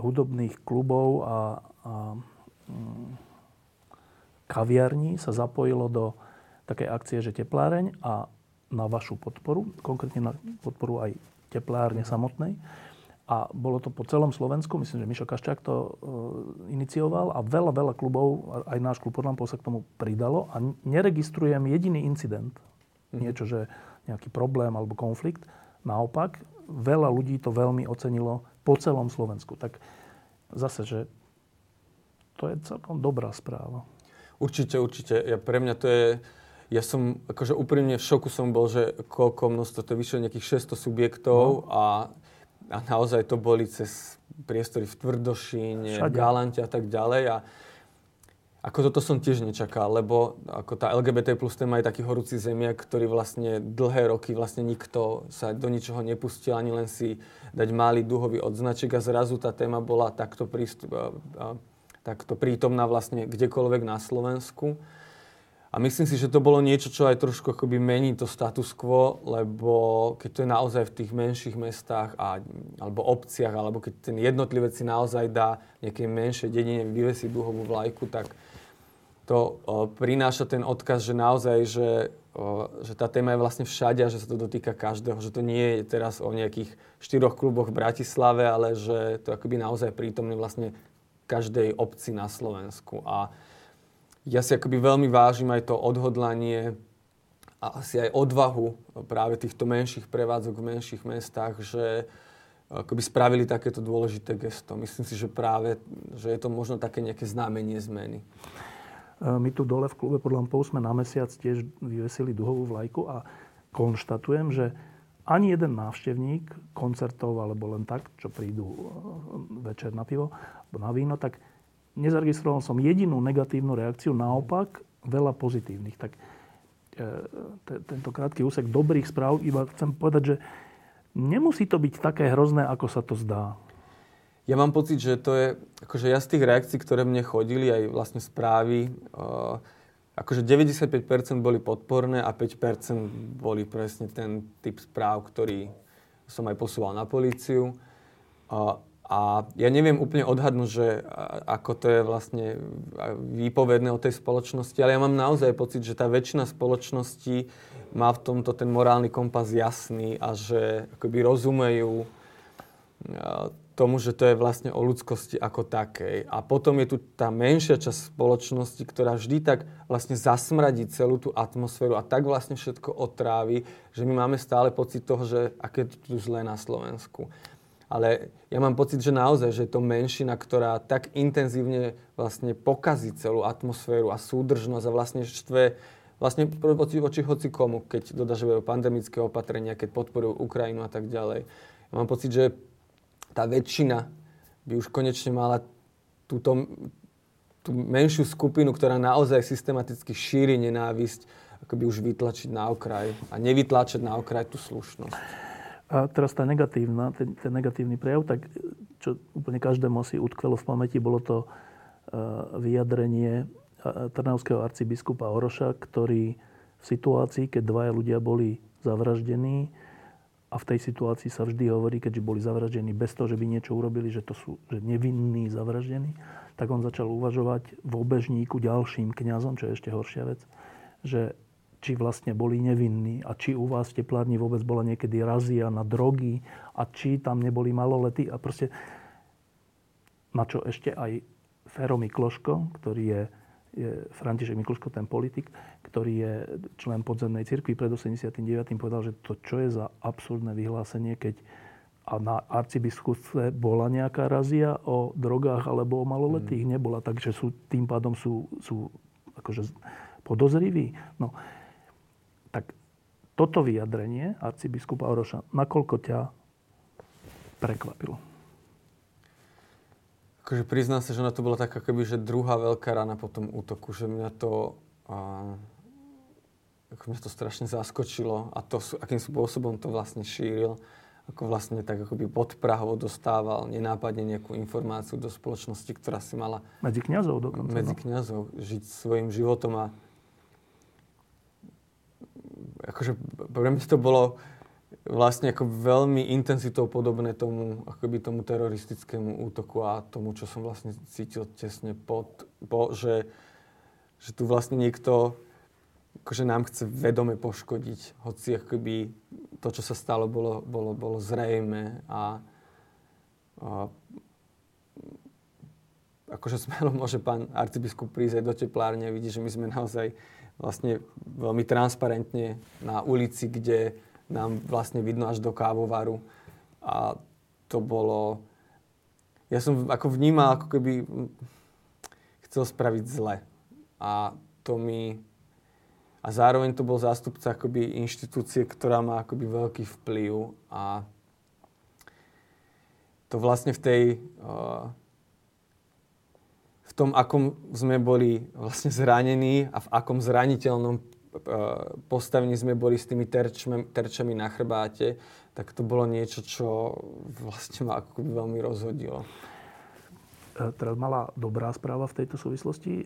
hudobných klubov a, a um, kaviarní sa zapojilo do takej akcie, že tepláreň a na vašu podporu, konkrétne na podporu aj teplárne samotnej, a bolo to po celom Slovensku, myslím, že Mišo Kaščák to e, inicioval a veľa, veľa klubov, aj náš klub Podlampol sa k tomu pridalo a neregistrujem jediný incident, mm. niečo, že nejaký problém alebo konflikt. Naopak, veľa ľudí to veľmi ocenilo po celom Slovensku. Tak zase, že to je celkom dobrá správa. Určite, určite. Ja, pre mňa to je... Ja som, akože úprimne v šoku som bol, že koľko množstvo, to je vyššie nejakých 600 subjektov no. a a naozaj to boli cez priestory v Tvrdošíne, Galante a tak ďalej. A ako toto som tiež nečakal, lebo ako tá LGBT plus téma je taký horúci zemiak, ktorý vlastne dlhé roky vlastne nikto sa do ničoho nepustil, ani len si dať malý duhový odznaček a zrazu tá téma bola takto, prístup, takto prítomná vlastne kdekoľvek na Slovensku. A myslím si, že to bolo niečo, čo aj trošku akoby mení to status quo, lebo keď to je naozaj v tých menších mestách a, alebo obciach, alebo keď ten jednotlivec si naozaj dá nejakej menšej dedine vyvesí duhovú vlajku, tak to o, prináša ten odkaz, že naozaj, že že tá téma je vlastne všade a že sa to dotýka každého. Že to nie je teraz o nejakých štyroch kluboch v Bratislave, ale že to akoby naozaj prítomný vlastne každej obci na Slovensku. A ja si akoby veľmi vážim aj to odhodlanie a asi aj odvahu práve týchto menších prevádzok v menších mestách, že akoby spravili takéto dôležité gesto. Myslím si, že práve, že je to možno také nejaké znamenie zmeny. My tu dole v klube pod lampou sme na mesiac tiež vyvesili duhovú vlajku a konštatujem, že ani jeden návštevník koncertov alebo len tak, čo prídu e, večer na pivo alebo na víno, tak nezaregistroval som jedinú negatívnu reakciu, naopak veľa pozitívnych. Tak e, tento krátky úsek dobrých správ, iba chcem povedať, že nemusí to byť také hrozné, ako sa to zdá. Ja mám pocit, že to je, akože ja z tých reakcií, ktoré mne chodili, aj vlastne správy, uh, akože 95% boli podporné a 5% boli presne ten typ správ, ktorý som aj posúval na políciu. Uh, a ja neviem úplne odhadnúť, že ako to je vlastne výpovedné o tej spoločnosti, ale ja mám naozaj pocit, že tá väčšina spoločnosti má v tomto ten morálny kompas jasný a že akoby rozumejú tomu, že to je vlastne o ľudskosti ako takej. A potom je tu tá menšia časť spoločnosti, ktorá vždy tak vlastne zasmradí celú tú atmosféru a tak vlastne všetko otrávi, že my máme stále pocit toho, že aké je tu zlé na Slovensku. Ale ja mám pocit, že naozaj, že je to menšina, ktorá tak intenzívne vlastne pokazí celú atmosféru a súdržnosť a vlastne štve vlastne voči, voči hoci komu, keď dodažujú pandemické opatrenia, keď podporujú Ukrajinu a tak ďalej. Ja mám pocit, že tá väčšina by už konečne mala túto, tú menšiu skupinu, ktorá naozaj systematicky šíri nenávisť, akoby už vytlačiť na okraj a nevytlačiť na okraj tú slušnosť. A teraz tá negatívna, ten, ten negatívny prejav, tak čo úplne každému asi utkvelo v pamäti, bolo to uh, vyjadrenie uh, trnavského arcibiskupa Oroša, ktorý v situácii, keď dvaja ľudia boli zavraždení, a v tej situácii sa vždy hovorí, keďže boli zavraždení bez toho, že by niečo urobili, že to sú že nevinní zavraždení, tak on začal uvažovať v obežníku ďalším kňazom, čo je ešte horšia vec, že či vlastne boli nevinní a či u vás v teplárni vôbec bola niekedy razia na drogy a či tam neboli maloletí a proste na čo ešte aj Fero Mikloško, ktorý je je František Mikluško, ten politik, ktorý je člen podzemnej cirkvi pred 89. povedal, že to čo je za absurdné vyhlásenie, keď a na arcibiskupstve bola nejaká razia o drogách alebo o maloletých. Mm. Nebola, takže sú, tým pádom sú, sú akože podozriví. No, tak toto vyjadrenie arcibiskupa Oroša, nakoľko ťa prekvapilo? Akože priznám sa, že na to bola taká keby, že druhá veľká rana po tom útoku, že mňa to, a, ako mňa to strašne zaskočilo a to, akým spôsobom to vlastne šíril, ako vlastne tak akoby podprahovo dostával nenápadne nejakú informáciu do spoločnosti, ktorá si mala... Medzi kniazov dokonca. Medzi no. kniazov, žiť svojim životom a akože pre mňa to bolo vlastne ako veľmi intenzitou podobné tomu, akoby tomu teroristickému útoku a tomu, čo som vlastne cítil tesne pod, po, že, že tu vlastne niekto akože nám chce vedome poškodiť, hoci akoby to, čo sa stalo, bolo, bolo, bolo zrejme a, a akože smelo môže pán arcibiskup prísť aj do teplárne a vidí, že my sme naozaj vlastne veľmi transparentne na ulici, kde nám vlastne vidno až do kávovaru. A to bolo... Ja som ako vnímal, ako keby chcel spraviť zle. A to mi... A zároveň to bol zástupca akoby inštitúcie, ktorá má akoby veľký vplyv. A to vlastne v tej... Uh, v tom, akom sme boli vlastne zranení a v akom zraniteľnom postavení sme boli s tými terčmi, terčami na chrbáte, tak to bolo niečo, čo vlastne ma ako veľmi rozhodilo. E, teraz malá dobrá správa v tejto súvislosti. E,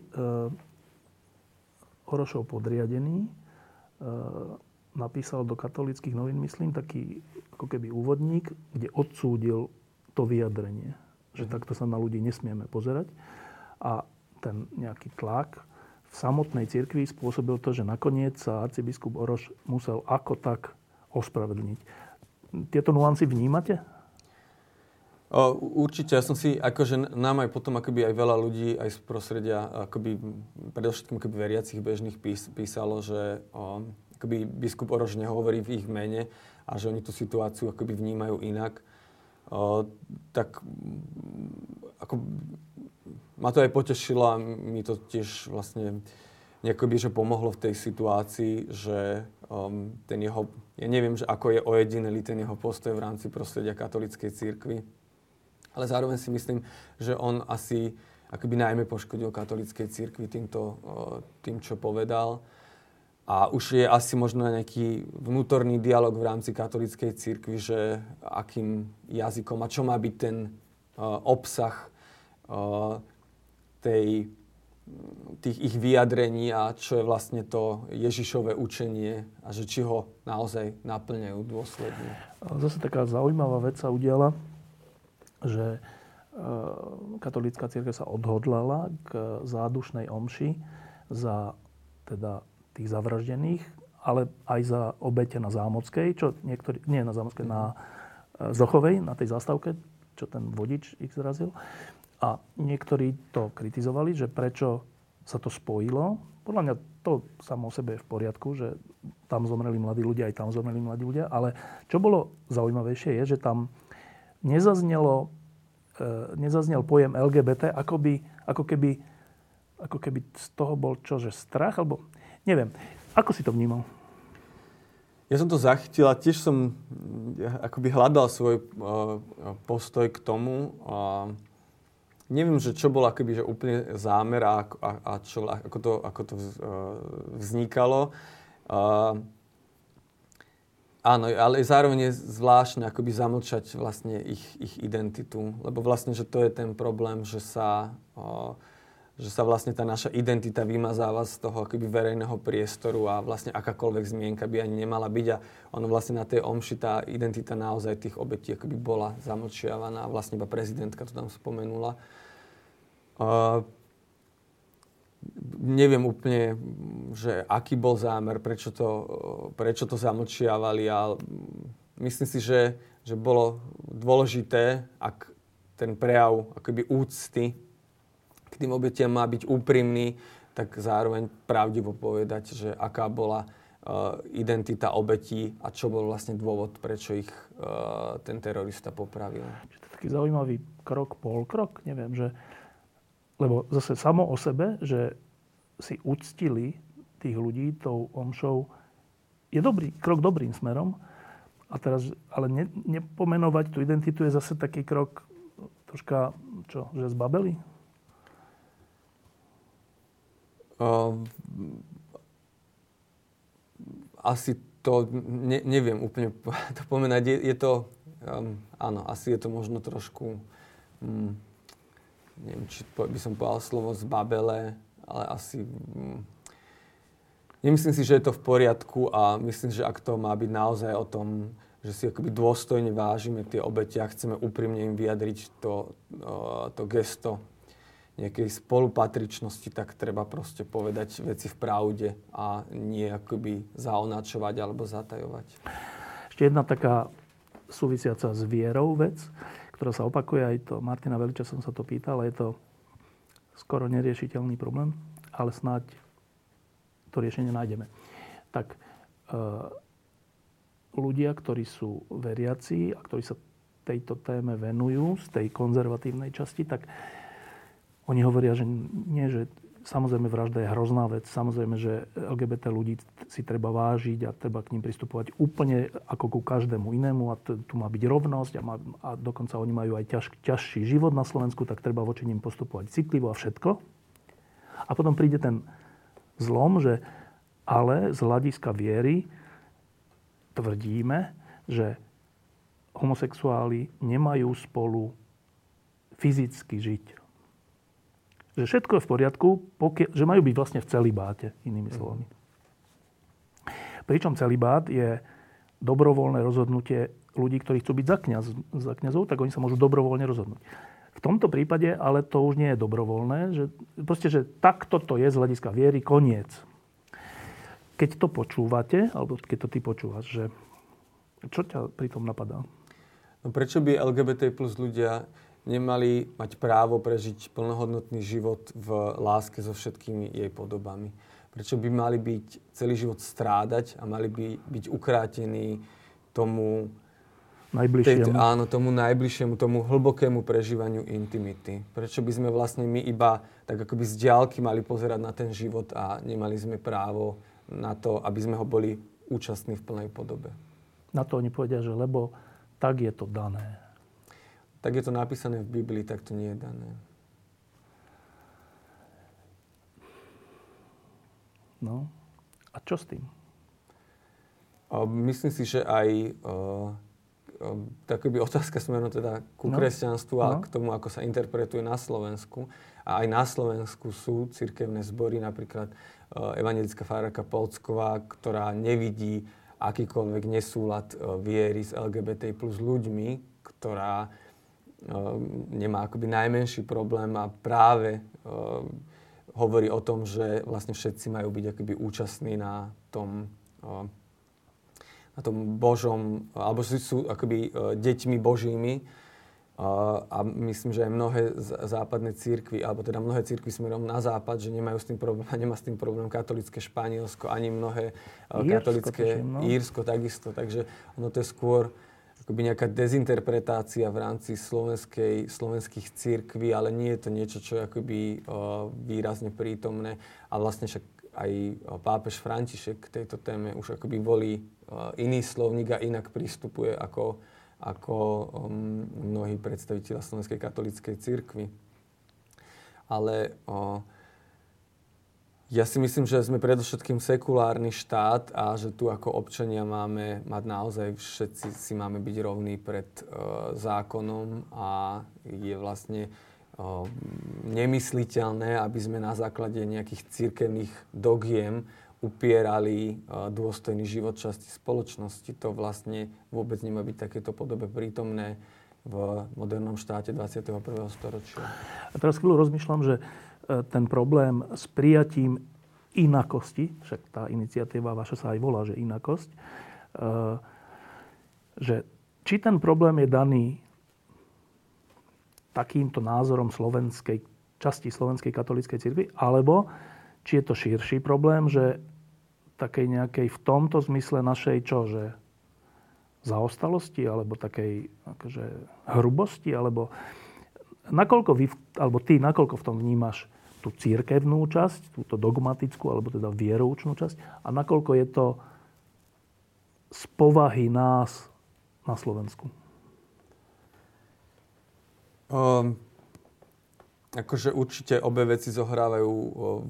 Orošov podriadený e, napísal do katolických novín, myslím, taký ako keby úvodník, kde odsúdil to vyjadrenie, že mhm. takto sa na ľudí nesmieme pozerať. A ten nejaký tlak v samotnej cirkvi spôsobil to, že nakoniec sa arcibiskup Oroš musel ako tak ospravedlniť. Tieto nuancy vnímate? O, určite, ja som si, akože nám aj potom akoby aj veľa ľudí aj z prostredia, akoby predovšetkým akoby veriacich bežných pís, písalo, že o, akoby biskup Orož nehovorí v ich mene a že oni tú situáciu akoby vnímajú inak. O, tak ako, ma to aj potešilo a mi to tiež vlastne by, že pomohlo v tej situácii, že um, ten jeho, ja neviem, že ako je ojedinelý ten jeho postoj v rámci prostredia katolíckej církvy, ale zároveň si myslím, že on asi akoby najmä poškodil katolíckej církvy týmto, tým, čo povedal. A už je asi možno nejaký vnútorný dialog v rámci katolíckej církvy, že akým jazykom a čo má byť ten obsah tej tých ich vyjadrení a čo je vlastne to Ježišové učenie a že či ho naozaj naplňajú dôsledne. Zase taká zaujímavá vec sa udiala, že e, katolícka církev sa odhodlala k zádušnej omši za teda tých zavraždených, ale aj za obete na Zámockej, čo niektorí, nie na Zámockej, na e, Zochovej, na tej zastavke, čo ten vodič ich zrazil. A niektorí to kritizovali, že prečo sa to spojilo. Podľa mňa to samo o sebe je v poriadku, že tam zomreli mladí ľudia, aj tam zomreli mladí ľudia. Ale čo bolo zaujímavejšie je, že tam nezaznelo, e, nezaznel pojem LGBT, ako, by, ako, keby, ako keby z toho bol čo, že strach, alebo neviem. Ako si to vnímal? Ja som to zachytil a tiež som akoby hľadal svoj uh, postoj k tomu. Uh, neviem, že čo bol akoby, že úplne zámer a, a, a čo, ako to, ako to uh, vznikalo. Uh, áno, ale zároveň je zvláštne akoby zamlčať vlastne ich, ich identitu, lebo vlastne, že to je ten problém, že sa, uh, že sa vlastne tá naša identita vymazáva z toho akoby verejného priestoru a vlastne akákoľvek zmienka by ani nemala byť a ono vlastne na tej omši tá identita naozaj tých obetí akoby bola zamlčiavaná vlastne iba prezidentka to tam spomenula. Uh, neviem úplne, že aký bol zámer, prečo to, prečo to zamlčiavali, ale myslím si, že, že bolo dôležité, ak ten prejav akoby úcty k tým obetiam má byť úprimný, tak zároveň pravdivo povedať, že aká bola uh, identita obetí a čo bol vlastne dôvod, prečo ich uh, ten terorista popravil. Čiže to je taký zaujímavý krok, polkrok, neviem, že lebo zase samo o sebe, že si uctili tých ľudí tou omšou, je dobrý, krok dobrým smerom. A teraz, ale ne, nepomenovať tú identitu je zase taký krok troška, čo, že zbabeli? Uh, asi to ne, neviem úplne to pomenať. Je, je to, um, áno, asi je to možno trošku um, neviem, či by som povedal slovo zbabele, ale asi... Mm, nemyslím si, že je to v poriadku a myslím, že ak to má byť naozaj o tom, že si akoby dôstojne vážime tie obete a chceme úprimne im vyjadriť to, to gesto nejakej spolupatričnosti, tak treba proste povedať veci v pravde a nie akoby zaonačovať alebo zatajovať. Ešte jedna taká súvisiaca s vierou vec ktorá sa opakuje, aj to Martina Veliča som sa to pýtal, je to skoro neriešiteľný problém, ale snáď to riešenie nájdeme. Tak e, ľudia, ktorí sú veriaci a ktorí sa tejto téme venujú z tej konzervatívnej časti, tak oni hovoria, že nie, že Samozrejme, vražda je hrozná vec. Samozrejme, že LGBT ľudí si treba vážiť a treba k ním pristupovať úplne ako ku každému inému a tu má byť rovnosť a, má, a dokonca oni majú aj ťaž, ťažší život na Slovensku, tak treba voči ním postupovať citlivo a všetko. A potom príde ten zlom, že ale z hľadiska viery tvrdíme, že homosexuáli nemajú spolu fyzicky žiť že všetko je v poriadku, pokia- že majú byť vlastne v celibáte, inými mhm. slovami. Pričom celibát je dobrovoľné rozhodnutie ľudí, ktorí chcú byť za, kniaz, za kniazov, tak oni sa môžu dobrovoľne rozhodnúť. V tomto prípade ale to už nie je dobrovoľné, že proste, že takto to je z hľadiska viery, koniec. Keď to počúvate, alebo keď to ty počúvaš, že čo ťa pri tom napadá? No prečo by LGBT plus ľudia nemali mať právo prežiť plnohodnotný život v láske so všetkými jej podobami? Prečo by mali byť celý život strádať a mali by byť ukrátení tomu najbližšiemu. Tej, áno, tomu najbližšiemu, tomu hlbokému prežívaniu intimity. Prečo by sme vlastne my iba tak akoby z diálky mali pozerať na ten život a nemali sme právo na to, aby sme ho boli účastní v plnej podobe. Na to oni povedia, že lebo tak je to dané. Tak je to napísané v Biblii, tak to nie je dané. No, a čo s tým? Myslím si, že aj by otázka smerom teda ku no. kresťanstvu a no. k tomu, ako sa interpretuje na Slovensku. A aj na Slovensku sú cirkevné zbory, napríklad evangelická fáraka Polcková, ktorá nevidí akýkoľvek nesúlad viery s LGBT plus ľuďmi, ktorá nemá akoby najmenší problém a práve hovorí o tom, že vlastne všetci majú byť akoby účastní na tom na tom Božom, alebo sú, sú akoby uh, deťmi Božími. Uh, a myslím, že aj mnohé západné církvy, alebo teda mnohé církvy smerom na západ, že nemajú s tým problém, nemá s tým problém katolické Španielsko, ani mnohé uh, katolické no. Írsko takisto. Takže ono to je skôr akoby nejaká dezinterpretácia v rámci slovenskej, slovenských církví, ale nie je to niečo, čo je akoby uh, výrazne prítomné. A vlastne však aj pápež František k tejto téme už akoby volí iný slovník a inak prístupuje ako, ako um, mnohí predstaviteľa Slovenskej katolíckej cirkvi. Ale o, ja si myslím, že sme predovšetkým sekulárny štát a že tu ako občania máme mať naozaj všetci si máme byť rovní pred uh, zákonom a je vlastne uh, nemysliteľné, aby sme na základe nejakých cirkevných dogiem upierali dôstojný život časti spoločnosti. To vlastne vôbec nemá byť takéto podobe prítomné v modernom štáte 21. storočia. A teraz chvíľu rozmýšľam, že e, ten problém s prijatím inakosti, však tá iniciatíva vaša sa aj volá, že inakosť, e, že či ten problém je daný takýmto názorom slovenskej, časti slovenskej katolíckej cirkvi, alebo či je to širší problém, že takej nejakej v tomto zmysle našej čo, že zaostalosti alebo takej akože hrubosti, alebo nakoľko vy, alebo ty, nakoľko v tom vnímaš tú církevnú časť, túto dogmatickú, alebo teda vieroučnú časť a nakoľko je to z povahy nás na Slovensku? Um, akože určite obe veci zohrávajú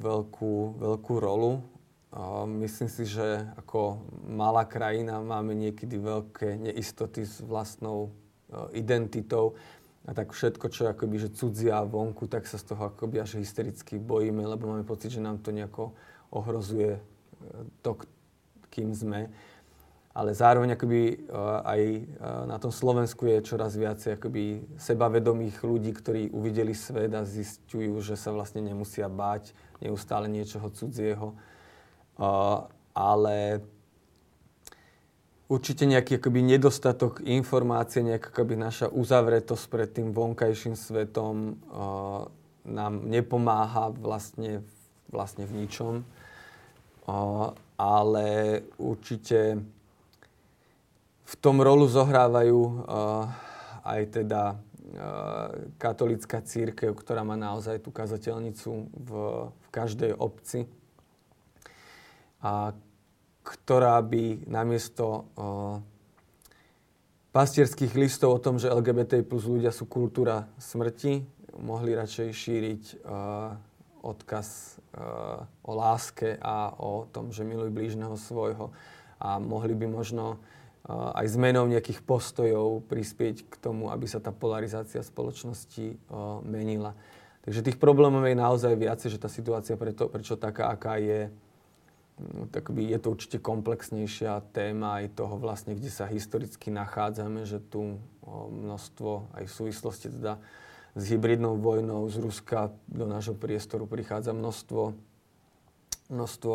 veľkú, veľkú rolu. Myslím si, že ako malá krajina máme niekedy veľké neistoty s vlastnou e, identitou a tak všetko, čo akoby, že cudzia vonku, tak sa z toho akoby až hystericky bojíme, lebo máme pocit, že nám to nejako ohrozuje e, to, kým sme. Ale zároveň akoby e, aj na tom Slovensku je čoraz viacej akoby sebavedomých ľudí, ktorí uvideli svet a zistujú, že sa vlastne nemusia báť neustále niečoho cudzieho ale určite nejaký akoby nedostatok informácie, nejaká akoby naša uzavretosť pred tým vonkajším svetom uh, nám nepomáha vlastne, vlastne v ničom. Uh, ale určite v tom rolu zohrávajú uh, aj teda katolická církev, ktorá má naozaj tú kazateľnicu v, v každej obci a ktorá by namiesto pastierských listov o tom, že LGBT plus ľudia sú kultúra smrti, mohli radšej šíriť odkaz o láske a o tom, že miluj blížneho svojho. A mohli by možno aj zmenou nejakých postojov prispieť k tomu, aby sa tá polarizácia spoločnosti menila. Takže tých problémov je naozaj viacej, že tá situácia preto, prečo taká, aká je, tak by je to určite komplexnejšia téma aj toho vlastne, kde sa historicky nachádzame, že tu množstvo aj v súvislosti teda s hybridnou vojnou z Ruska do nášho priestoru prichádza množstvo, množstvo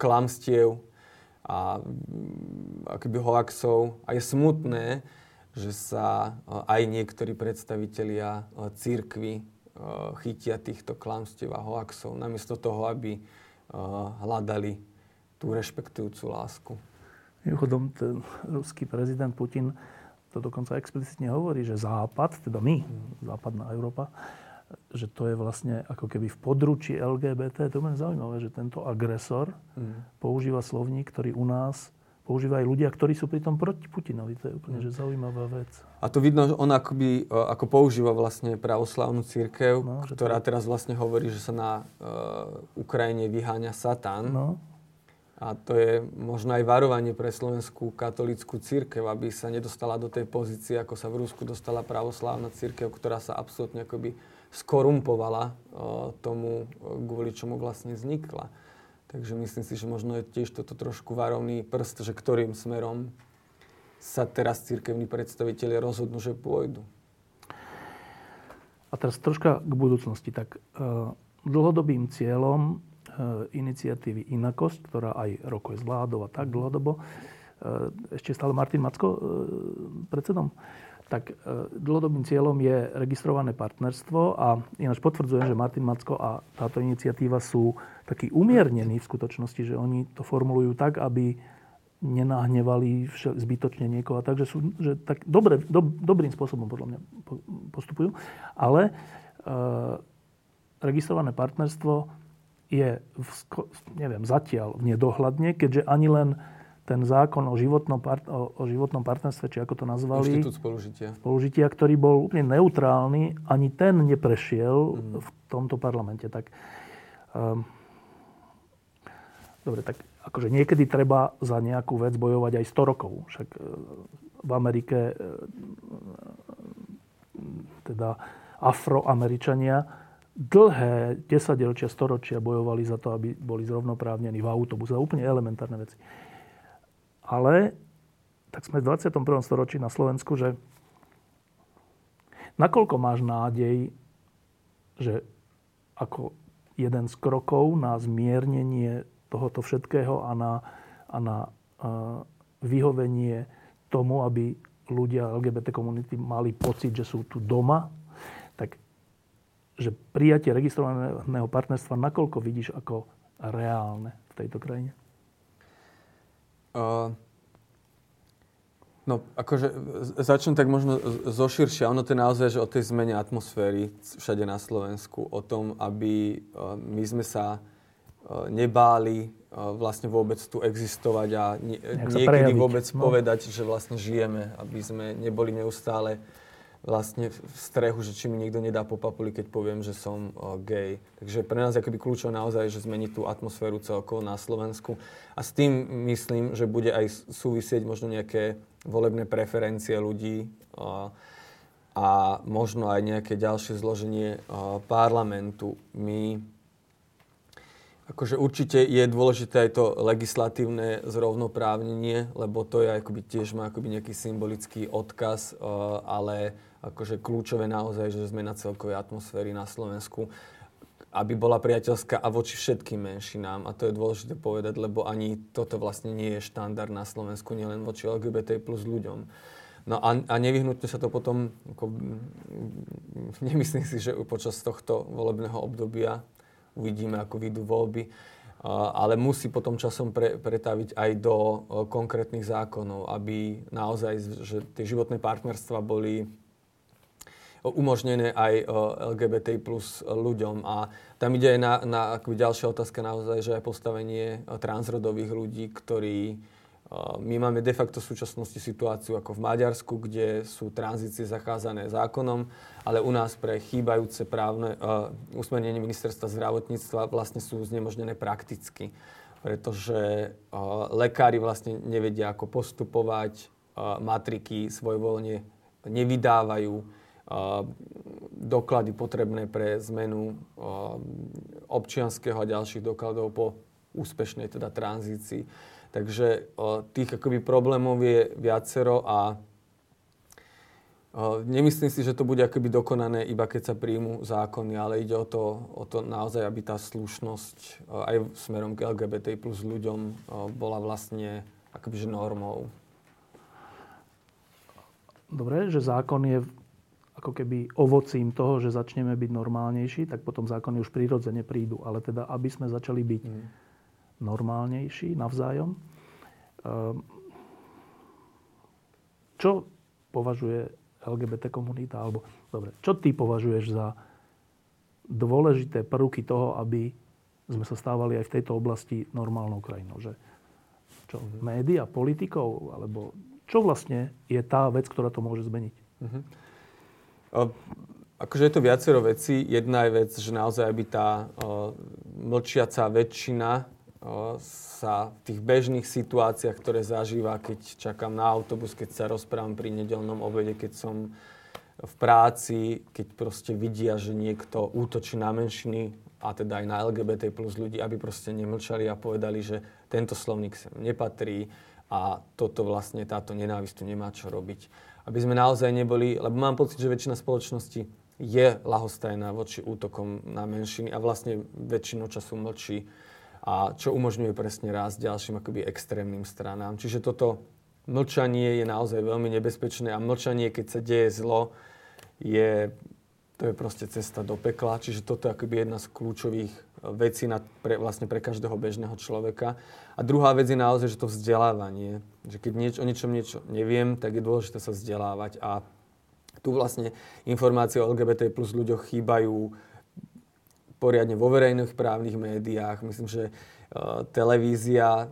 klamstiev a mm, akoby hoaxov. A je smutné, že sa aj niektorí predstavitelia církvy chytia týchto klamstiev a hoaxov, namiesto toho, aby hľadali tú rešpektujúcu lásku. Mimochodom, ten ruský prezident Putin to dokonca explicitne hovorí, že Západ, teda my, západná Európa, že to je vlastne ako keby v područí LGBT. To je zaujímavé, že tento agresor mm. používa slovník, ktorý u nás používajú ľudia, ktorí sú pritom proti Putinovi. To je úplne že zaujímavá vec. A to vidno, že on akoby, e, ako používa vlastne pravoslavnú církev, no, ktorá to... teraz vlastne hovorí, že sa na uh, Ukrajine vyháňa Satan. No. A to je možno aj varovanie pre slovenskú katolickú církev, aby sa nedostala do tej pozície, ako sa v Rusku dostala pravoslávna církev, ktorá sa absolútne akoby skorumpovala tomu, kvôli čomu vlastne vznikla. Takže myslím si, že možno je tiež toto trošku varovný prst, že ktorým smerom sa teraz církevní predstavitelia rozhodnú, že pôjdu. A teraz troška k budúcnosti. Tak uh, dlhodobým cieľom iniciatívy Inakosť, ktorá aj rokuje s vládou a tak dlhodobo, uh, ešte stále Martin Macko uh, predsedom, tak e, dlhodobým cieľom je registrované partnerstvo a ináč potvrdzujem, že Martin Macko a táto iniciatíva sú takí umiernení v skutočnosti, že oni to formulujú tak, aby nenahnevali zbytočne niekoho. Takže sú že tak dobre, do, dobrým spôsobom podľa mňa postupujú. Ale e, registrované partnerstvo je v, neviem, zatiaľ v nedohľadne, keďže ani len ten zákon o životnom, part- o, o životnom partnerstve, či ako to nazvali. Inštitút spolužitia. Spolužitia, ktorý bol úplne neutrálny, ani ten neprešiel mm. v tomto parlamente. Tak, um, dobre, tak akože niekedy treba za nejakú vec bojovať aj 100 rokov. Však uh, v Amerike uh, teda afroameričania dlhé 10 ročia, storočia bojovali za to, aby boli zrovnoprávnení v autobuse. Úplne elementárne veci. Ale tak sme v 21. storočí na Slovensku, že nakoľko máš nádej, že ako jeden z krokov na zmiernenie tohoto všetkého a na, a na uh, vyhovenie tomu, aby ľudia LGBT komunity mali pocit, že sú tu doma, že prijatie registrovaného partnerstva, nakoľko vidíš ako reálne v tejto krajine? Uh, no, akože začnem tak možno zo širšia. Ono to je naozaj, že o tej zmene atmosféry všade na Slovensku, o tom, aby uh, my sme sa uh, nebáli uh, vlastne vôbec tu existovať a nie, niekedy vôbec no. povedať, že vlastne žijeme, aby sme neboli neustále vlastne v strehu, že či mi niekto nedá po papuli, keď poviem, že som uh, gay. Takže pre nás je kľúčové naozaj, že zmeniť tú atmosféru celkovo na Slovensku. A s tým myslím, že bude aj súvisieť možno nejaké volebné preferencie ľudí uh, a možno aj nejaké ďalšie zloženie uh, parlamentu. My Akože určite je dôležité aj to legislatívne zrovnoprávnenie, lebo to je akoby tiež má akoby nejaký symbolický odkaz, ale akože kľúčové naozaj, že sme na celkovej atmosféry na Slovensku, aby bola priateľská a voči všetkým menšinám. A to je dôležité povedať, lebo ani toto vlastne nie je štandard na Slovensku, nielen voči LGBT plus ľuďom. No a, a nevyhnutne sa to potom, ako, nemyslím si, že počas tohto volebného obdobia uvidíme, ako vyjdú voľby, ale musí potom časom pre, pretaviť aj do konkrétnych zákonov, aby naozaj, že tie životné partnerstva boli umožnené aj LGBT plus ľuďom. A tam ide aj na, na akoby ďalšia otázka naozaj, že aj postavenie transrodových ľudí, ktorí my máme de facto v súčasnosti situáciu ako v Maďarsku, kde sú tranzície zacházané zákonom, ale u nás pre chýbajúce právne uh, usmernenie ministerstva zdravotníctva vlastne sú znemožnené prakticky, pretože uh, lekári vlastne nevedia, ako postupovať, uh, matriky svojvoľne nevydávajú, doklady potrebné pre zmenu občianského a ďalších dokladov po úspešnej teda tranzícii. Takže tých akoby problémov je viacero a Nemyslím si, že to bude akoby dokonané iba keď sa príjmu zákony, ale ide o to, o to naozaj, aby tá slušnosť aj smerom k LGBT plus ľuďom bola vlastne akoby normou. Dobre, že zákon je ako keby ovocím toho, že začneme byť normálnejší, tak potom zákony už prirodzene prídu. Ale teda, aby sme začali byť mm. normálnejší navzájom. Ehm, čo považuje LGBT komunita, alebo dobre, čo ty považuješ za dôležité prvky toho, aby sme sa stávali aj v tejto oblasti normálnou krajinou? Že čo, uh-huh. média, politikov, alebo čo vlastne je tá vec, ktorá to môže zmeniť? Uh-huh. O, akože je to viacero vecí. Jedna je vec, že naozaj by tá o, mlčiaca väčšina sa v tých bežných situáciách, ktoré zažíva, keď čakám na autobus, keď sa rozprávam pri nedelnom obede, keď som v práci, keď proste vidia, že niekto útočí na menšiny a teda aj na LGBT plus ľudí, aby proste nemlčali a povedali, že tento slovník sem nepatrí a toto vlastne, táto nenávisť nemá čo robiť. Aby sme naozaj neboli, lebo mám pocit, že väčšina spoločnosti je lahostajná voči útokom na menšiny a vlastne väčšinou času mlčí a čo umožňuje presne rásť ďalším akoby extrémnym stranám. Čiže toto mlčanie je naozaj veľmi nebezpečné a mlčanie, keď sa deje zlo, je, to je proste cesta do pekla. Čiže toto je akoby jedna z kľúčových vecí na, pre, vlastne pre každého bežného človeka. A druhá vec je naozaj, že to vzdelávanie. Že keď nieč, o niečom niečo neviem, tak je dôležité sa vzdelávať. A tu vlastne informácie o LGBT plus ľuďoch chýbajú poriadne vo verejných právnych médiách. Myslím, že uh, televízia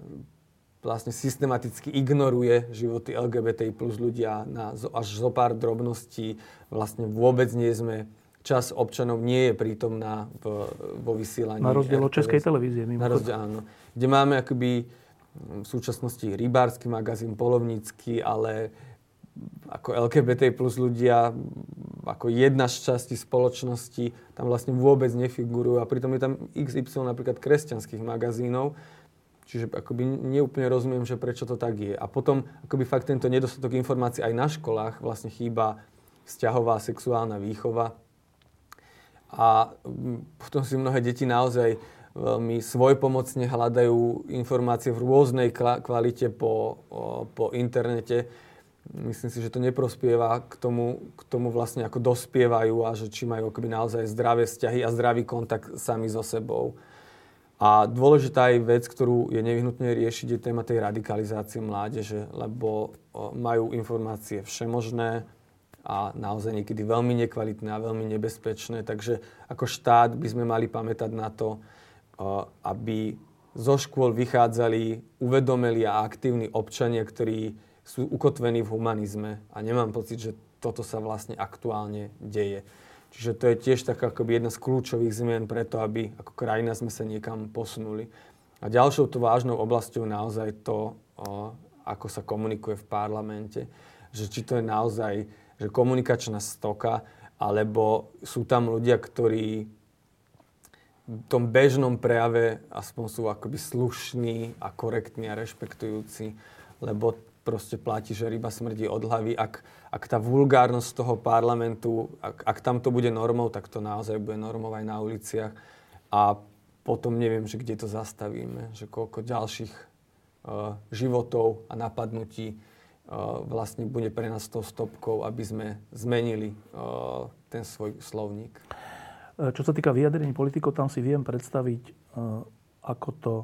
vlastne systematicky ignoruje životy LGBT plus ľudia na až zo pár drobností. Vlastne vôbec nie sme čas občanov nie je prítomná v, vo vysielaní. Na rozdiel od Českej televízie. Na rozdiel, áno. Kde máme akoby v súčasnosti rybársky magazín, polovnícky, ale ako LGBT plus ľudia, ako jedna z časti spoločnosti, tam vlastne vôbec nefigurujú a pritom je tam XY napríklad kresťanských magazínov, čiže akoby neúplne rozumiem, že prečo to tak je. A potom akoby fakt tento nedostatok informácií aj na školách vlastne chýba vzťahová sexuálna výchova a potom si mnohé deti naozaj veľmi svojpomocne hľadajú informácie v rôznej kvalite po, po internete myslím si, že to neprospieva k tomu, k tomu vlastne ako dospievajú a že či majú akoby naozaj zdravé vzťahy a zdravý kontakt sami so sebou. A dôležitá je vec, ktorú je nevyhnutné riešiť, je téma tej radikalizácie mládeže, lebo majú informácie všemožné a naozaj niekedy veľmi nekvalitné a veľmi nebezpečné. Takže ako štát by sme mali pamätať na to, aby zo škôl vychádzali uvedomeli a aktívni občania, ktorí sú ukotvení v humanizme a nemám pocit, že toto sa vlastne aktuálne deje. Čiže to je tiež taká akoby jedna z kľúčových zmien preto, aby ako krajina sme sa niekam posunuli. A ďalšou to vážnou oblasťou naozaj to, ako sa komunikuje v parlamente. Že či to je naozaj že komunikačná stoka, alebo sú tam ľudia, ktorí v tom bežnom prejave aspoň sú akoby slušní a korektní a rešpektujúci, lebo proste platí, že ryba smrdí od hlavy. Ak, ak tá vulgárnosť toho parlamentu, ak, ak tam to bude normou, tak to naozaj bude normou aj na uliciach. A potom neviem, že kde to zastavíme, že koľko ďalších uh, životov a napadnutí vlastne bude pre nás tou stopkou, aby sme zmenili ten svoj slovník. Čo sa týka vyjadrení politikov, tam si viem predstaviť, uh, ako to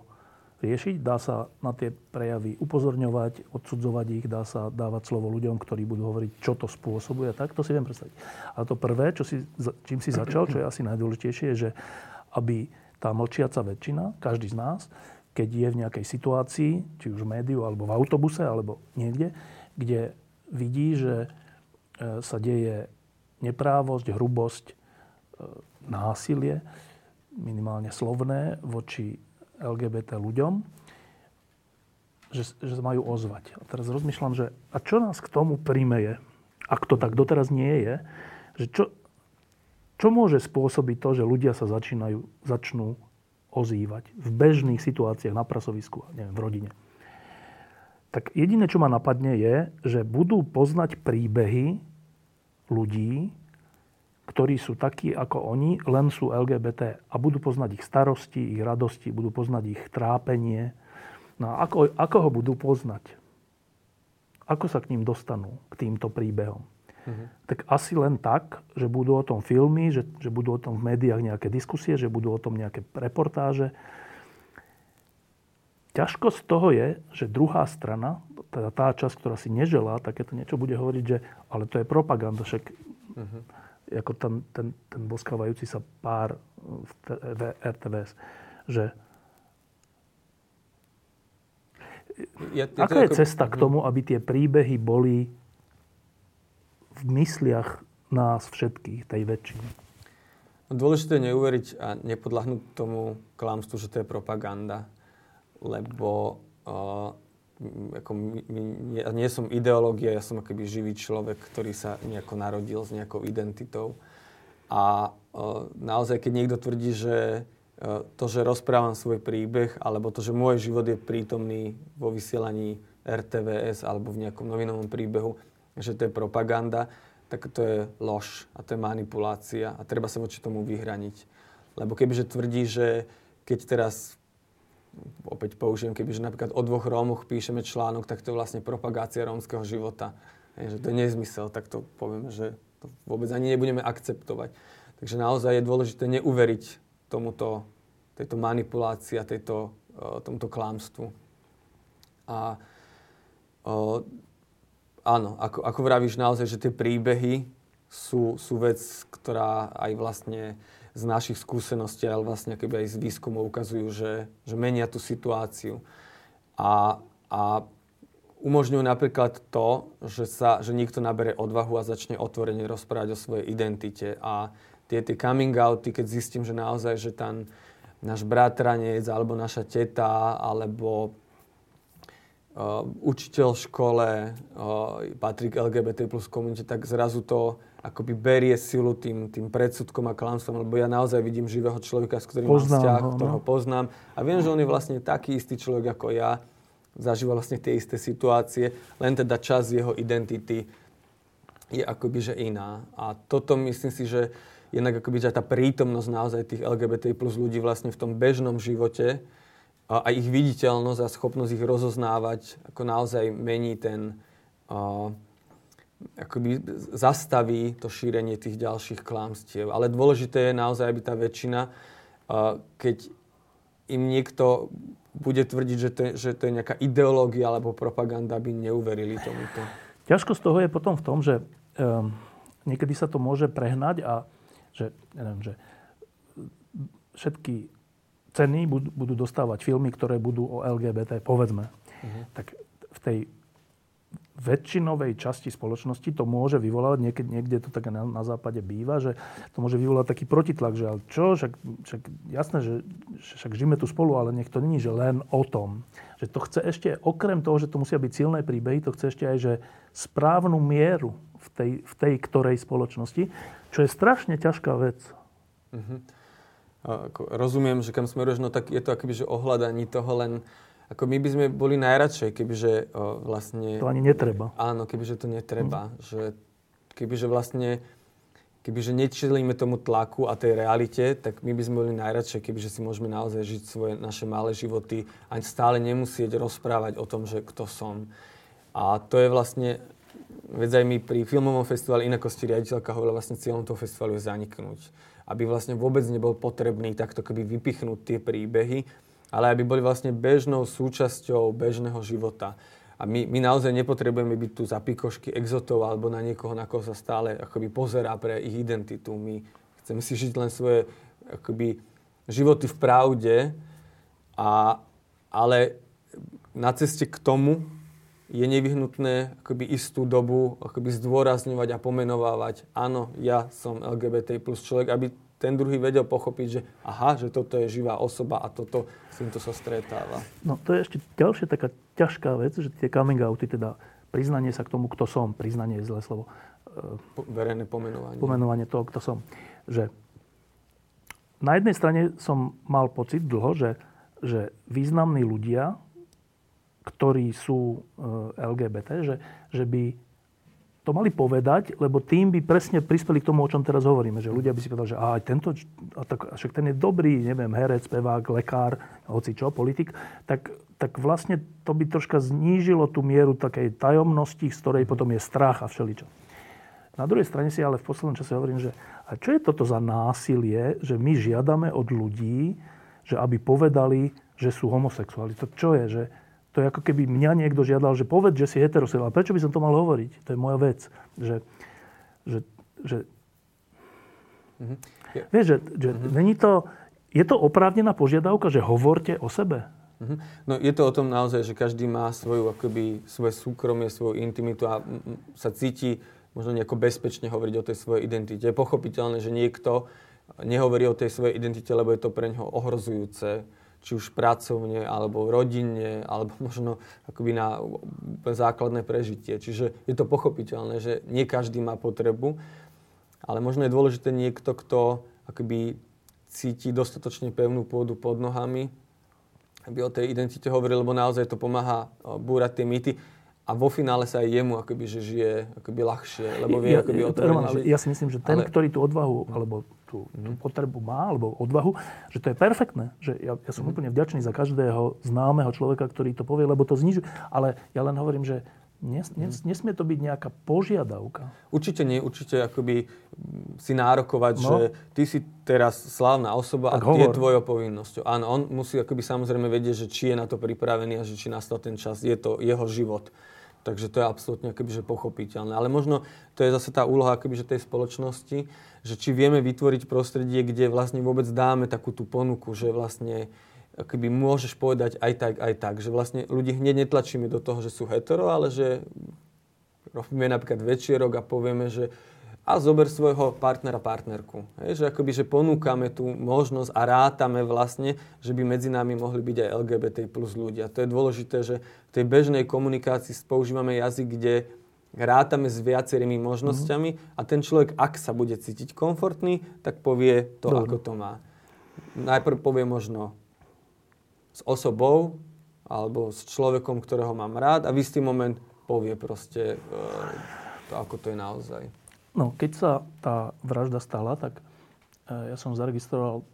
riešiť, dá sa na tie prejavy upozorňovať, odsudzovať ich, dá sa dávať slovo ľuďom, ktorí budú hovoriť, čo to spôsobuje. Tak to si viem predstaviť. A to prvé, čo si, čím si začal, čo je asi najdôležitejšie, je, že aby tá mlčiaca väčšina, každý z nás, keď je v nejakej situácii, či už v médiu, alebo v autobuse, alebo niekde, kde vidí, že e, sa deje neprávosť, hrubosť, e, násilie, minimálne slovné, voči LGBT ľuďom, že, že sa majú ozvať. A teraz rozmýšľam, že a čo nás k tomu primeje, ak to tak doteraz nie je, že čo, čo môže spôsobiť to, že ľudia sa začínajú, začnú ozývať v bežných situáciách na prasovisku, neviem, v rodine. Tak jediné, čo ma napadne, je, že budú poznať príbehy ľudí, ktorí sú takí ako oni, len sú LGBT a budú poznať ich starosti, ich radosti, budú poznať ich trápenie. No a ako, ako ho budú poznať? Ako sa k ním dostanú, k týmto príbehom? Mm-hmm. Tak asi len tak, že budú o tom filmy, že, že budú o tom v médiách nejaké diskusie, že budú o tom nejaké reportáže. Ťažkosť toho je, že druhá strana, teda tá časť, ktorá si neželá takéto niečo, bude hovoriť, že ale to je propaganda, však mm-hmm ako ten, ten, ten boskávajúci sa pár v, v RTVS, že ja, ja Aká je ako... cesta k mhm. tomu, aby tie príbehy boli v mysliach nás všetkých, tej väčšiny? Dôležité je neuveriť a nepodľahnúť tomu klamstvu, že to je propaganda. Lebo uh, ako nie, nie som ideológia, ja som akoby živý človek, ktorý sa nejako narodil s nejakou identitou. A uh, naozaj, keď niekto tvrdí, že uh, to, že rozprávam svoj príbeh, alebo to, že môj život je prítomný vo vysielaní RTVS alebo v nejakom novinovom príbehu, že to je propaganda, tak to je lož a to je manipulácia a treba sa voči tomu vyhraniť. Lebo kebyže tvrdí, že keď teraz opäť použijem, kebyže napríklad o dvoch Rómoch píšeme článok, tak to je vlastne propagácia rómskeho života. Je, že to je nezmysel, tak to povieme, že to vôbec ani nebudeme akceptovať. Takže naozaj je dôležité neuveriť tomuto, tejto manipulácii a tejto, uh, tomuto klámstvu. A uh, áno, ako, ako vravíš naozaj, že tie príbehy sú, sú vec, ktorá aj vlastne z našich skúseností, ale vlastne keby aj z výskumov ukazujú, že, že menia tú situáciu. A, a umožňujú napríklad to, že, sa, že niekto nabere odvahu a začne otvorene rozprávať o svojej identite. A tie, tie coming outy, keď zistím, že naozaj, že ten náš bratranec, alebo naša teta, alebo učiteľ v škole uh, patrí k LGBT plus komunite, tak zrazu to akoby berie silu tým, tým predsudkom a klamstvom, lebo ja naozaj vidím živého človeka, s ktorým poznám mám vzťah, ho, no. ktorého poznám a viem, že on je vlastne taký istý človek ako ja, zažíva vlastne tie isté situácie, len teda čas jeho identity je akoby že iná. A toto myslím si, že jednak akoby že tá prítomnosť naozaj tých LGBT plus ľudí vlastne v tom bežnom živote a, ich viditeľnosť a schopnosť ich rozoznávať, ako naozaj mení ten, akoby zastaví to šírenie tých ďalších klámstiev. Ale dôležité je naozaj, aby tá väčšina, keď im niekto bude tvrdiť, že to, je, že to je nejaká ideológia alebo propaganda, aby neuverili tomuto. Ťažkosť toho je potom v tom, že um, niekedy sa to môže prehnať a že, neviem, že všetky ceny budú, budú dostávať filmy, ktoré budú o LGBT, povedzme. Uh-huh. Tak v tej väčšinovej časti spoločnosti to môže vyvolávať, niekde, niekde to tak na, na západe býva, že to môže vyvolať taký protitlak, že ale čo, však, však jasné, že však žijeme tu spolu, ale nech to není, že len o tom. Že to chce ešte, okrem toho, že to musia byť silné príbehy, to chce ešte aj, že správnu mieru v tej, v tej ktorej spoločnosti, čo je strašne ťažká vec. Uh-huh. Ako rozumiem, že kam smeruješ, no tak je to akoby, že ohľadaní toho len ako my by sme boli najradšej, kebyže o, vlastne... To ani netreba. Áno, kebyže to netreba. Mm. Že, kebyže vlastne, kebyže nečelíme tomu tlaku a tej realite, tak my by sme boli najradšej, kebyže si môžeme naozaj žiť svoje naše malé životy a stále nemusieť rozprávať o tom, že kto som. A to je vlastne, veď aj my pri filmovom festivale inakosti riaditeľka hovorila, vlastne cieľom toho festivalu je zaniknúť. Aby vlastne vôbec nebol potrebný takto keby vypichnúť tie príbehy, ale aby boli vlastne bežnou súčasťou bežného života. A my, my naozaj nepotrebujeme byť tu za pikošky exotov alebo na niekoho, na koho sa stále akoby pozerá pre ich identitu. My chceme si žiť len svoje akoby, životy v pravde, a, ale na ceste k tomu je nevyhnutné akoby istú dobu akoby zdôrazňovať a pomenovávať, áno, ja som LGBT plus človek, aby ten druhý vedel pochopiť, že aha, že toto je živá osoba a toto, s týmto sa stretáva. No to je ešte ďalšia taká ťažká vec, že tie coming outy, teda priznanie sa k tomu, kto som, priznanie je zlé slovo. Po, verejné pomenovanie. Pomenovanie toho, kto som. Že na jednej strane som mal pocit dlho, že, že významní ľudia, ktorí sú e, LGBT, že, že by to mali povedať, lebo tým by presne prispeli k tomu, o čom teraz hovoríme. Že ľudia by si povedali, že aj tento, a tak, však ten je dobrý, neviem, herec, spevák, lekár, hoci čo, politik, tak, tak vlastne to by troška znížilo tú mieru takej tajomnosti, z ktorej potom je strach a všeličo. Na druhej strane si ale v poslednom čase hovorím, že a čo je toto za násilie, že my žiadame od ľudí, že aby povedali, že sú homosexuáli. To čo je? Že, to je ako keby mňa niekto žiadal, že povedz, že si heterosexuál. Prečo by som to mal hovoriť? To je moja vec. Že, že, že... Mm-hmm. Yeah. Vieš, že, že mm-hmm. není to... Je to oprávnená požiadavka, že hovorte o sebe? Mm-hmm. No je to o tom naozaj, že každý má svoju, akoby, svoje súkromie, svoju intimitu a sa cíti možno nejako bezpečne hovoriť o tej svojej identite. Je pochopiteľné, že niekto nehovorí o tej svojej identite, lebo je to pre neho ohrozujúce či už pracovne, alebo rodinne, alebo možno akoby na základné prežitie. Čiže je to pochopiteľné, že nie každý má potrebu, ale možno je dôležité niekto, kto akoby cíti dostatočne pevnú pôdu pod nohami, aby o tej identite hovoril, lebo naozaj to pomáha búrať tie mýty a vo finále sa aj jemu akoby, že žije akoby ľahšie, lebo vie ja, akoby o tom, ale ja si myslím, že ten, ale... ktorý tú odvahu, alebo tú, tú mhm. potrebu má, alebo odvahu, že to je perfektné. Že ja, ja som mm. úplne vďačný za každého známeho človeka, ktorý to povie, lebo to znižuje. Ale ja len hovorím, že Nes, nes, mhm. nesmie to byť nejaká požiadavka. Určite nie, určite akoby si nárokovať, no. že ty si teraz slávna osoba tak a hovor. je tvojou povinnosťou. Áno, on musí akoby samozrejme vedieť, že či je na to pripravený a že či nastal ten čas, je to jeho život. Takže to je absolútne akoby, že pochopiteľné. Ale možno to je zase tá úloha akoby, že tej spoločnosti, že či vieme vytvoriť prostredie, kde vlastne vôbec dáme takú tú ponuku, že vlastne akoby môžeš povedať aj tak, aj tak. Že vlastne ľudí hneď netlačíme do toho, že sú hetero, ale že robíme napríklad večierok a povieme, že a zober svojho partnera, partnerku. Hej, že akoby, že ponúkame tú možnosť a rátame vlastne, že by medzi nami mohli byť aj LGBT plus ľudia. To je dôležité, že v tej bežnej komunikácii používame jazyk, kde rátame s viacerými možnosťami mm-hmm. a ten človek, ak sa bude cítiť komfortný, tak povie to, Dobre. ako to má. Najprv povie možno s osobou alebo s človekom, ktorého mám rád a v istý moment povie proste e, to, ako to je naozaj. No, keď sa tá vražda stala, tak e, ja som zaregistroval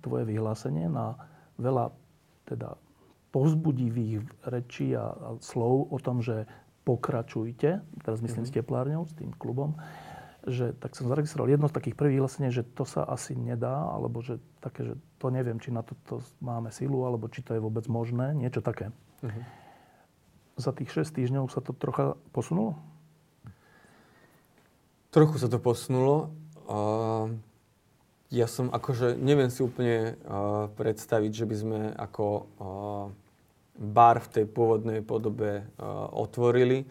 tvoje vyhlásenie na veľa teda povzbudivých rečí a, a slov o tom, že pokračujte, teraz myslím mm-hmm. s teplárňou, s tým klubom, že tak som zaregistroval jedno z takých prvých vyhlásení, že to sa asi nedá, alebo že také, že to neviem, či na to, to máme silu, alebo či to je vôbec možné, niečo také. Mm-hmm. Za tých 6 týždňov sa to trocha posunulo? Trochu sa to posunulo. Uh, ja som akože, neviem si úplne uh, predstaviť, že by sme ako uh, bar v tej pôvodnej podobe uh, otvorili,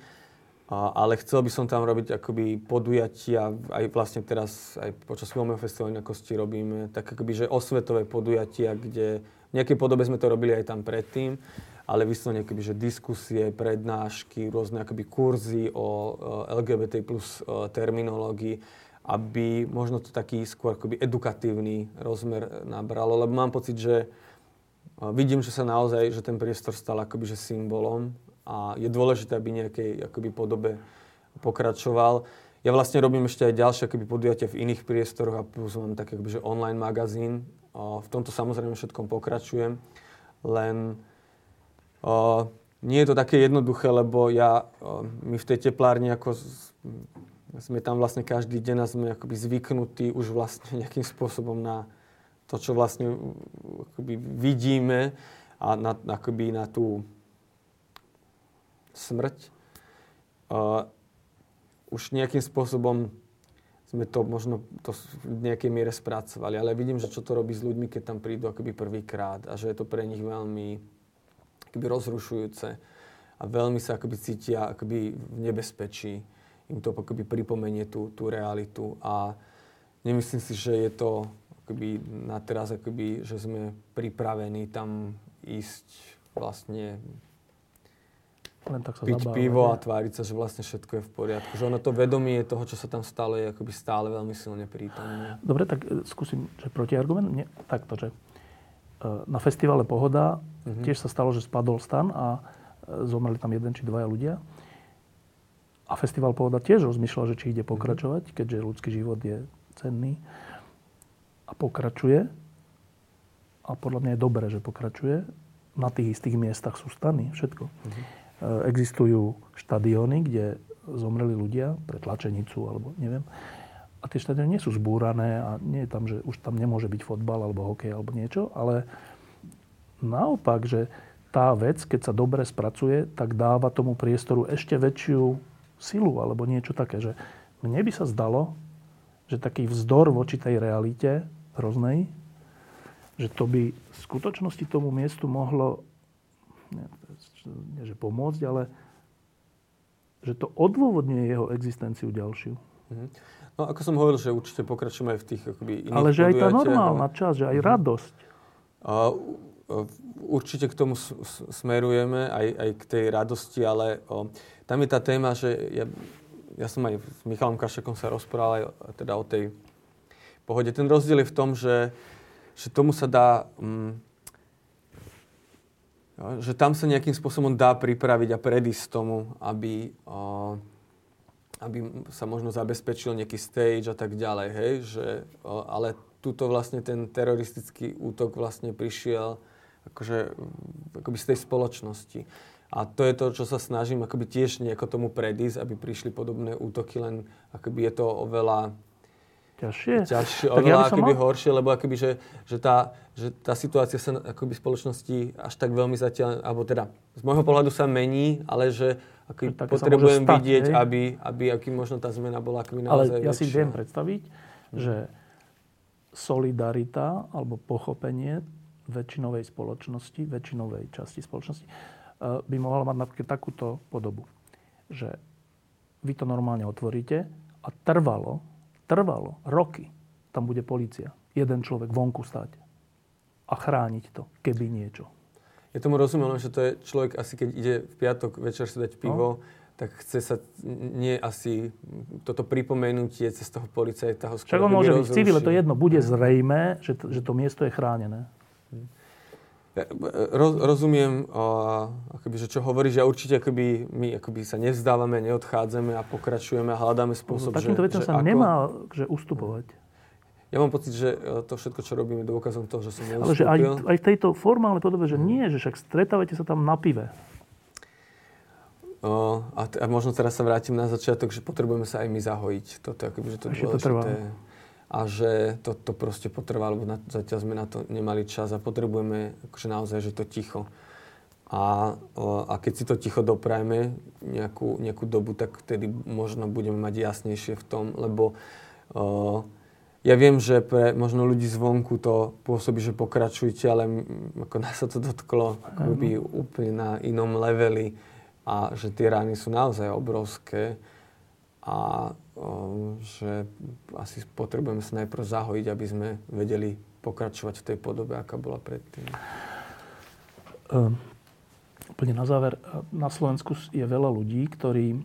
ale chcel by som tam robiť akoby podujatia, aj vlastne teraz aj počas filmového festivalu inakosti robíme, tak akoby, že osvetové podujatia, kde v nejakej podobe sme to robili aj tam predtým ale vyslovene akoby, že diskusie, prednášky, rôzne akoby kurzy o LGBT plus terminológii, aby možno to taký skôr akoby edukatívny rozmer nabralo, lebo mám pocit, že vidím, že sa naozaj, že ten priestor stal akoby, že symbolom a je dôležité, aby nejakej akoby podobe pokračoval. Ja vlastne robím ešte aj ďalšie akoby, podujatia v iných priestoroch a plus mám taký akoby, že online magazín. V tomto samozrejme všetkom pokračujem, len Uh, nie je to také jednoduché, lebo ja, uh, my v tej teplárni ako sme tam vlastne každý deň a sme akoby zvyknutí už vlastne nejakým spôsobom na to, čo vlastne akoby vidíme a na, akoby na tú smrť. Uh, už nejakým spôsobom sme to možno to v nejakej miere spracovali, ale vidím, že čo to robí s ľuďmi, keď tam prídu akoby prvýkrát a že je to pre nich veľmi akoby rozrušujúce a veľmi sa akoby cítia akoby v nebezpečí. Im to akoby pripomenie tú, tú realitu a nemyslím si, že je to akoby na teraz, akoby, že sme pripravení tam ísť vlastne len tak sa piť zabáva, pivo ne? a tváriť sa, že vlastne všetko je v poriadku. Že ono to vedomie toho, čo sa tam stalo, je akoby stále veľmi silne prítomné. Dobre, tak e, skúsim, že protiargument? Nie, takto, že na festivale Pohoda mm-hmm. tiež sa stalo, že spadol stan a e, zomreli tam jeden či dvaja ľudia. A festival Pohoda tiež rozmýšľal, že či ide pokračovať, keďže ľudský život je cenný. A pokračuje. A podľa mňa je dobré, že pokračuje. Na tých istých miestach sú stany, všetko. Uh-huh. Existujú štadióny, kde zomreli ľudia pre tlačenicu alebo neviem. A tie štadióny nie sú zbúrané a nie je tam, že už tam nemôže byť fotbal alebo hokej alebo niečo, ale naopak, že tá vec, keď sa dobre spracuje, tak dáva tomu priestoru ešte väčšiu silu alebo niečo také, že mne by sa zdalo, že taký vzdor voči tej realite hroznej, že to by v skutočnosti tomu miestu mohlo nie, nie že pomôcť, ale že to odôvodňuje jeho existenciu ďalšiu. Mm-hmm. No ako som hovoril, že určite pokračujeme aj v tých akoby, iných Ale že aj tá normálna časť, že aj mm-hmm. radosť. A, určite k tomu smerujeme, aj, aj k tej radosti, ale o, tam je tá téma, že ja, ja som aj s Michalom Kašekom sa rozprával aj teda o tej pohode. Ten rozdiel je v tom, že, že tomu sa dá... Mm, že tam sa nejakým spôsobom dá pripraviť a predísť tomu, aby, aby sa možno zabezpečil nejaký stage a tak ďalej, hej, že, ale tuto vlastne ten teroristický útok vlastne prišiel akože, akoby z tej spoločnosti. A to je to, čo sa snažím akoby tiež nejako tomu predísť, aby prišli podobné útoky, len akoby je to oveľa ťažšie. ťažšie oveľa ja akoby mal... horšie, lebo akoby, že, že, tá, že tá situácia sa akoby spoločnosti až tak veľmi zatiaľ, alebo teda z môjho pohľadu sa mení, ale že akoby potrebujem stať, vidieť, aby, aby aký možno tá zmena bola akoby naozaj Ale ja si viem predstaviť, hmm. že solidarita alebo pochopenie väčšinovej spoločnosti, väčšinovej časti spoločnosti eh, by mohla mať napríklad takúto podobu, že vy to normálne otvoríte a trvalo trvalo roky, tam bude policia. Jeden človek vonku stať a chrániť to, keby niečo. Ja tomu rozumiem, že to je človek asi, keď ide v piatok večer si dať pivo, no. tak chce sa nie asi toto pripomenutie cez toho policajta ho skôr Však on môže byť civil, to jedno. Bude zrejme, že to, že to miesto je chránené. Roz, rozumiem, akoby, že čo hovoríš, že určite akoby, my akoby sa nevzdávame, neodchádzame a pokračujeme a hľadáme spôsob, Takýmto že... sa ako... nemá že ustupovať. Ja mám pocit, že e, to všetko, čo robíme, je dôkazom toho, že som neustúpil. Ale že aj, aj v tejto formálnej podobe, že nie, že však stretávate sa tam na pive. O, a, t- a možno teraz sa vrátim na začiatok, že potrebujeme sa aj my zahojiť. Toto je akoby, že to Ešte dôležité. To trvá a že to, to proste potrvá, lebo na, zatiaľ sme na to nemali čas a potrebujeme akože naozaj, že to ticho. A, a keď si to ticho doprajme nejakú, nejakú dobu, tak vtedy možno budeme mať jasnejšie v tom, lebo uh, ja viem, že pre možno ľudí zvonku to pôsobí, že pokračujte, ale ako nás sa to dotklo akoby úplne na inom leveli a že tie rány sú naozaj obrovské a že asi potrebujeme sa najprv zahojiť, aby sme vedeli pokračovať v tej podobe, aká bola predtým. Um, úplne na záver. Na Slovensku je veľa ľudí, ktorí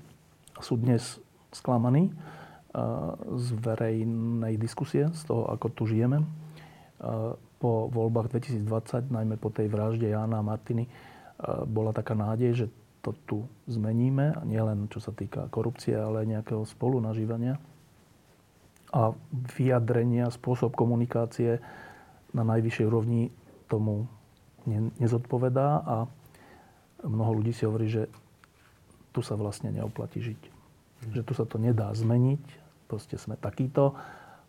sú dnes sklamaní uh, z verejnej diskusie, z toho, ako tu žijeme. Uh, po voľbách 2020, najmä po tej vražde Jána a Martiny, uh, bola taká nádej, že to tu zmeníme, nielen čo sa týka korupcie, ale nejakého spolunažívania a vyjadrenia, spôsob komunikácie na najvyššej úrovni tomu nezodpovedá a mnoho ľudí si hovorí, že tu sa vlastne neoplatí žiť. Že tu sa to nedá zmeniť, proste sme takýto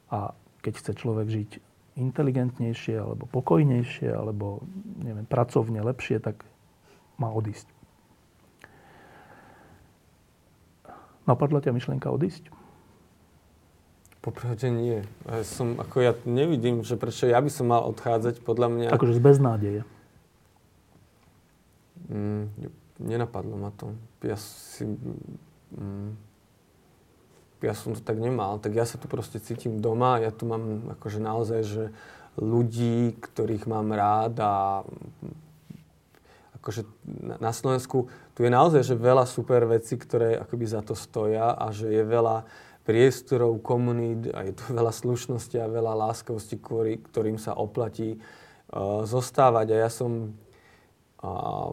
a keď chce človek žiť inteligentnejšie alebo pokojnejšie alebo neviem, pracovne lepšie, tak má odísť. Napadla ťa myšlienka odísť? Popravde nie. Ja som, ako ja nevidím, že prečo ja by som mal odchádzať, podľa mňa... Akože z beznádeje. Mm, nenapadlo ma to. Ja si... Mm, ja som to tak nemal. Tak ja sa tu proste cítim doma. Ja tu mám akože naozaj, že ľudí, ktorých mám rád a akože na Slovensku tu je naozaj že veľa super vecí, ktoré akoby za to stoja a že je veľa priestorov, komunít a je tu veľa slušnosti a veľa láskavosti, ktorý, ktorým sa oplatí uh, zostávať. A ja som uh,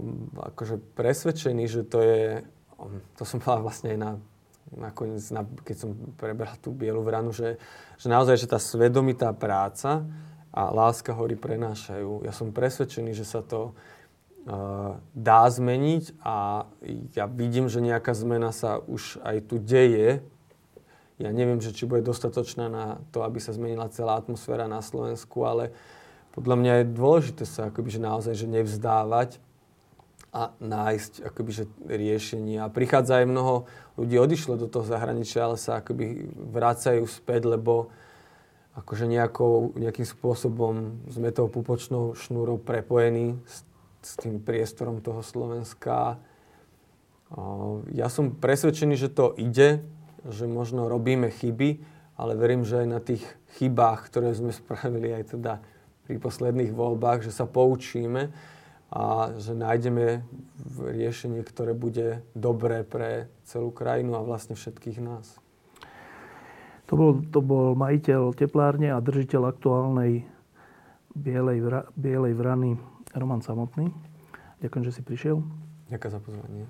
akože presvedčený, že to je, um, to som povedal vlastne aj na nakoniec, keď som prebral tú bielu vranu, že, že naozaj, že tá svedomitá práca a láska hory prenášajú. Ja som presvedčený, že sa to dá zmeniť a ja vidím, že nejaká zmena sa už aj tu deje. Ja neviem, že či bude dostatočná na to, aby sa zmenila celá atmosféra na Slovensku, ale podľa mňa je dôležité sa akoby, že naozaj že nevzdávať a nájsť akoby, že riešenie. A prichádza aj mnoho ľudí, odišlo do toho zahraničia, ale sa akoby vracajú späť, lebo akože nejakou, nejakým spôsobom sme tou pupočnou šnúrou prepojení s tým priestorom toho Slovenska. Ja som presvedčený, že to ide, že možno robíme chyby, ale verím, že aj na tých chybách, ktoré sme spravili aj teda pri posledných voľbách, že sa poučíme a že nájdeme riešenie, ktoré bude dobré pre celú krajinu a vlastne všetkých nás. To bol, to bol majiteľ teplárne a držiteľ aktuálnej bielej, vra, bielej vrany Roman Samotný. Ďakujem, že si prišiel. Ďakujem za pozvanie.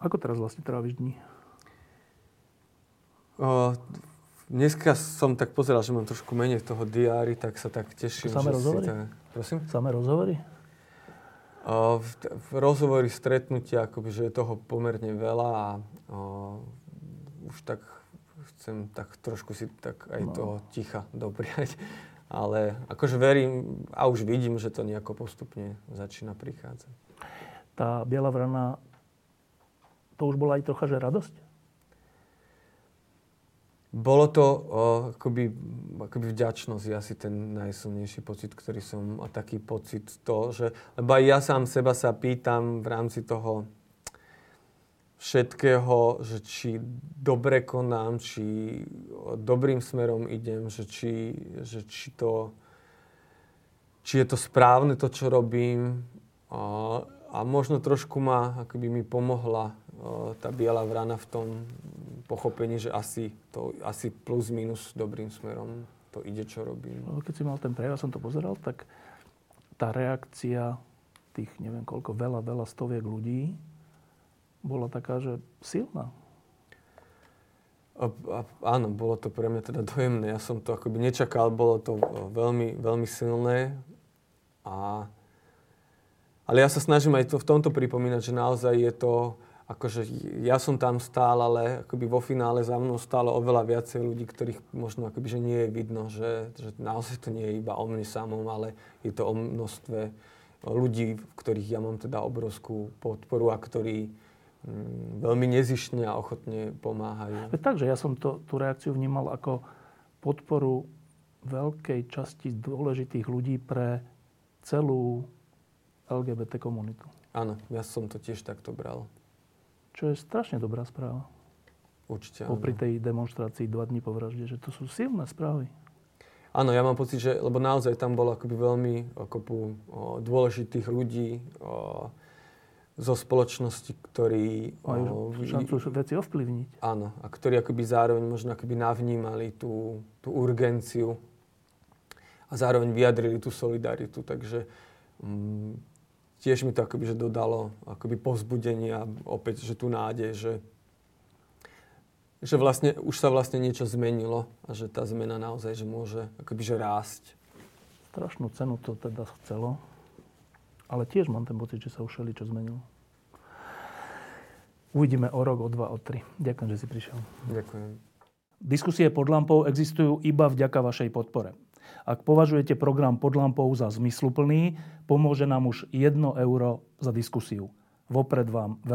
Ako teraz vlastne tráviš dní? O, dneska som tak pozeral, že mám trošku menej toho diári, tak sa tak teším. Samé rozhovory? Tak... Prosím? Samé rozhovory? v, v rozhovory, stretnutia, akoby, že je toho pomerne veľa a o, už tak chcem tak trošku si tak aj no. toho ticha dopriať. Ale akože verím a už vidím, že to nejako postupne začína prichádzať. Tá biela vrana, to už bola aj trocha, že radosť? Bolo to o, akoby, akoby vďačnosť, asi ten najsilnejší pocit, ktorý som, a taký pocit to, že, lebo aj ja sám seba sa pýtam v rámci toho všetkého, že či dobre konám, či dobrým smerom idem, že či, že či to, či je to správne to, čo robím. A, a možno trošku ma, akoby mi pomohla tá biela vrana v tom pochopení, že asi, to, asi plus minus dobrým smerom to ide, čo robím. No, keď si mal ten prejav, som to pozeral, tak tá reakcia tých, neviem koľko, veľa, veľa stoviek ľudí bola taká, že silná. A, a, áno, bolo to pre mňa teda dojemné. Ja som to akoby nečakal, bolo to veľmi, veľmi silné. A, ale ja sa snažím aj to v tomto pripomínať, že naozaj je to akože ja som tam stál, ale akoby vo finále za mnou stálo oveľa viacej ľudí, ktorých možno akoby, že nie je vidno, že, že naozaj to nie je iba o mne samom, ale je to o množstve ľudí, v ktorých ja mám teda obrovskú podporu a ktorí veľmi nezišne a ochotne pomáhajú. Takže ja som to, tú reakciu vnímal ako podporu veľkej časti dôležitých ľudí pre celú LGBT komunitu. Áno, ja som to tiež takto bral. Čo je strašne dobrá správa. Určite áno. Popri tej demonstrácii dva dní po vražde, že to sú silné správy. Áno, ja mám pocit, že, lebo naozaj tam bolo akoby veľmi o, dôležitých ľudí o, zo spoločnosti, ktorí... Majú šancu veci ovplyvniť. Áno, a ktorí akoby zároveň možno akoby navnímali tú, tú urgenciu a zároveň vyjadrili tú solidaritu. Takže mm, tiež mi to akoby, že dodalo akoby povzbudenia, opäť, že tu nádej, že, že vlastne, už sa vlastne niečo zmenilo a že tá zmena naozaj, že môže akoby, že rásť. Strašnú cenu to teda chcelo, ale tiež mám ten pocit, že sa už čo zmenilo. Uvidíme o rok, o dva, o tri. Ďakujem, že si prišiel. Ďakujem. Diskusie pod lampou existujú iba vďaka vašej podpore. Ak považujete program pod lampou za zmysluplný, pomôže nám už 1 euro za diskusiu. Vopred vám veľmi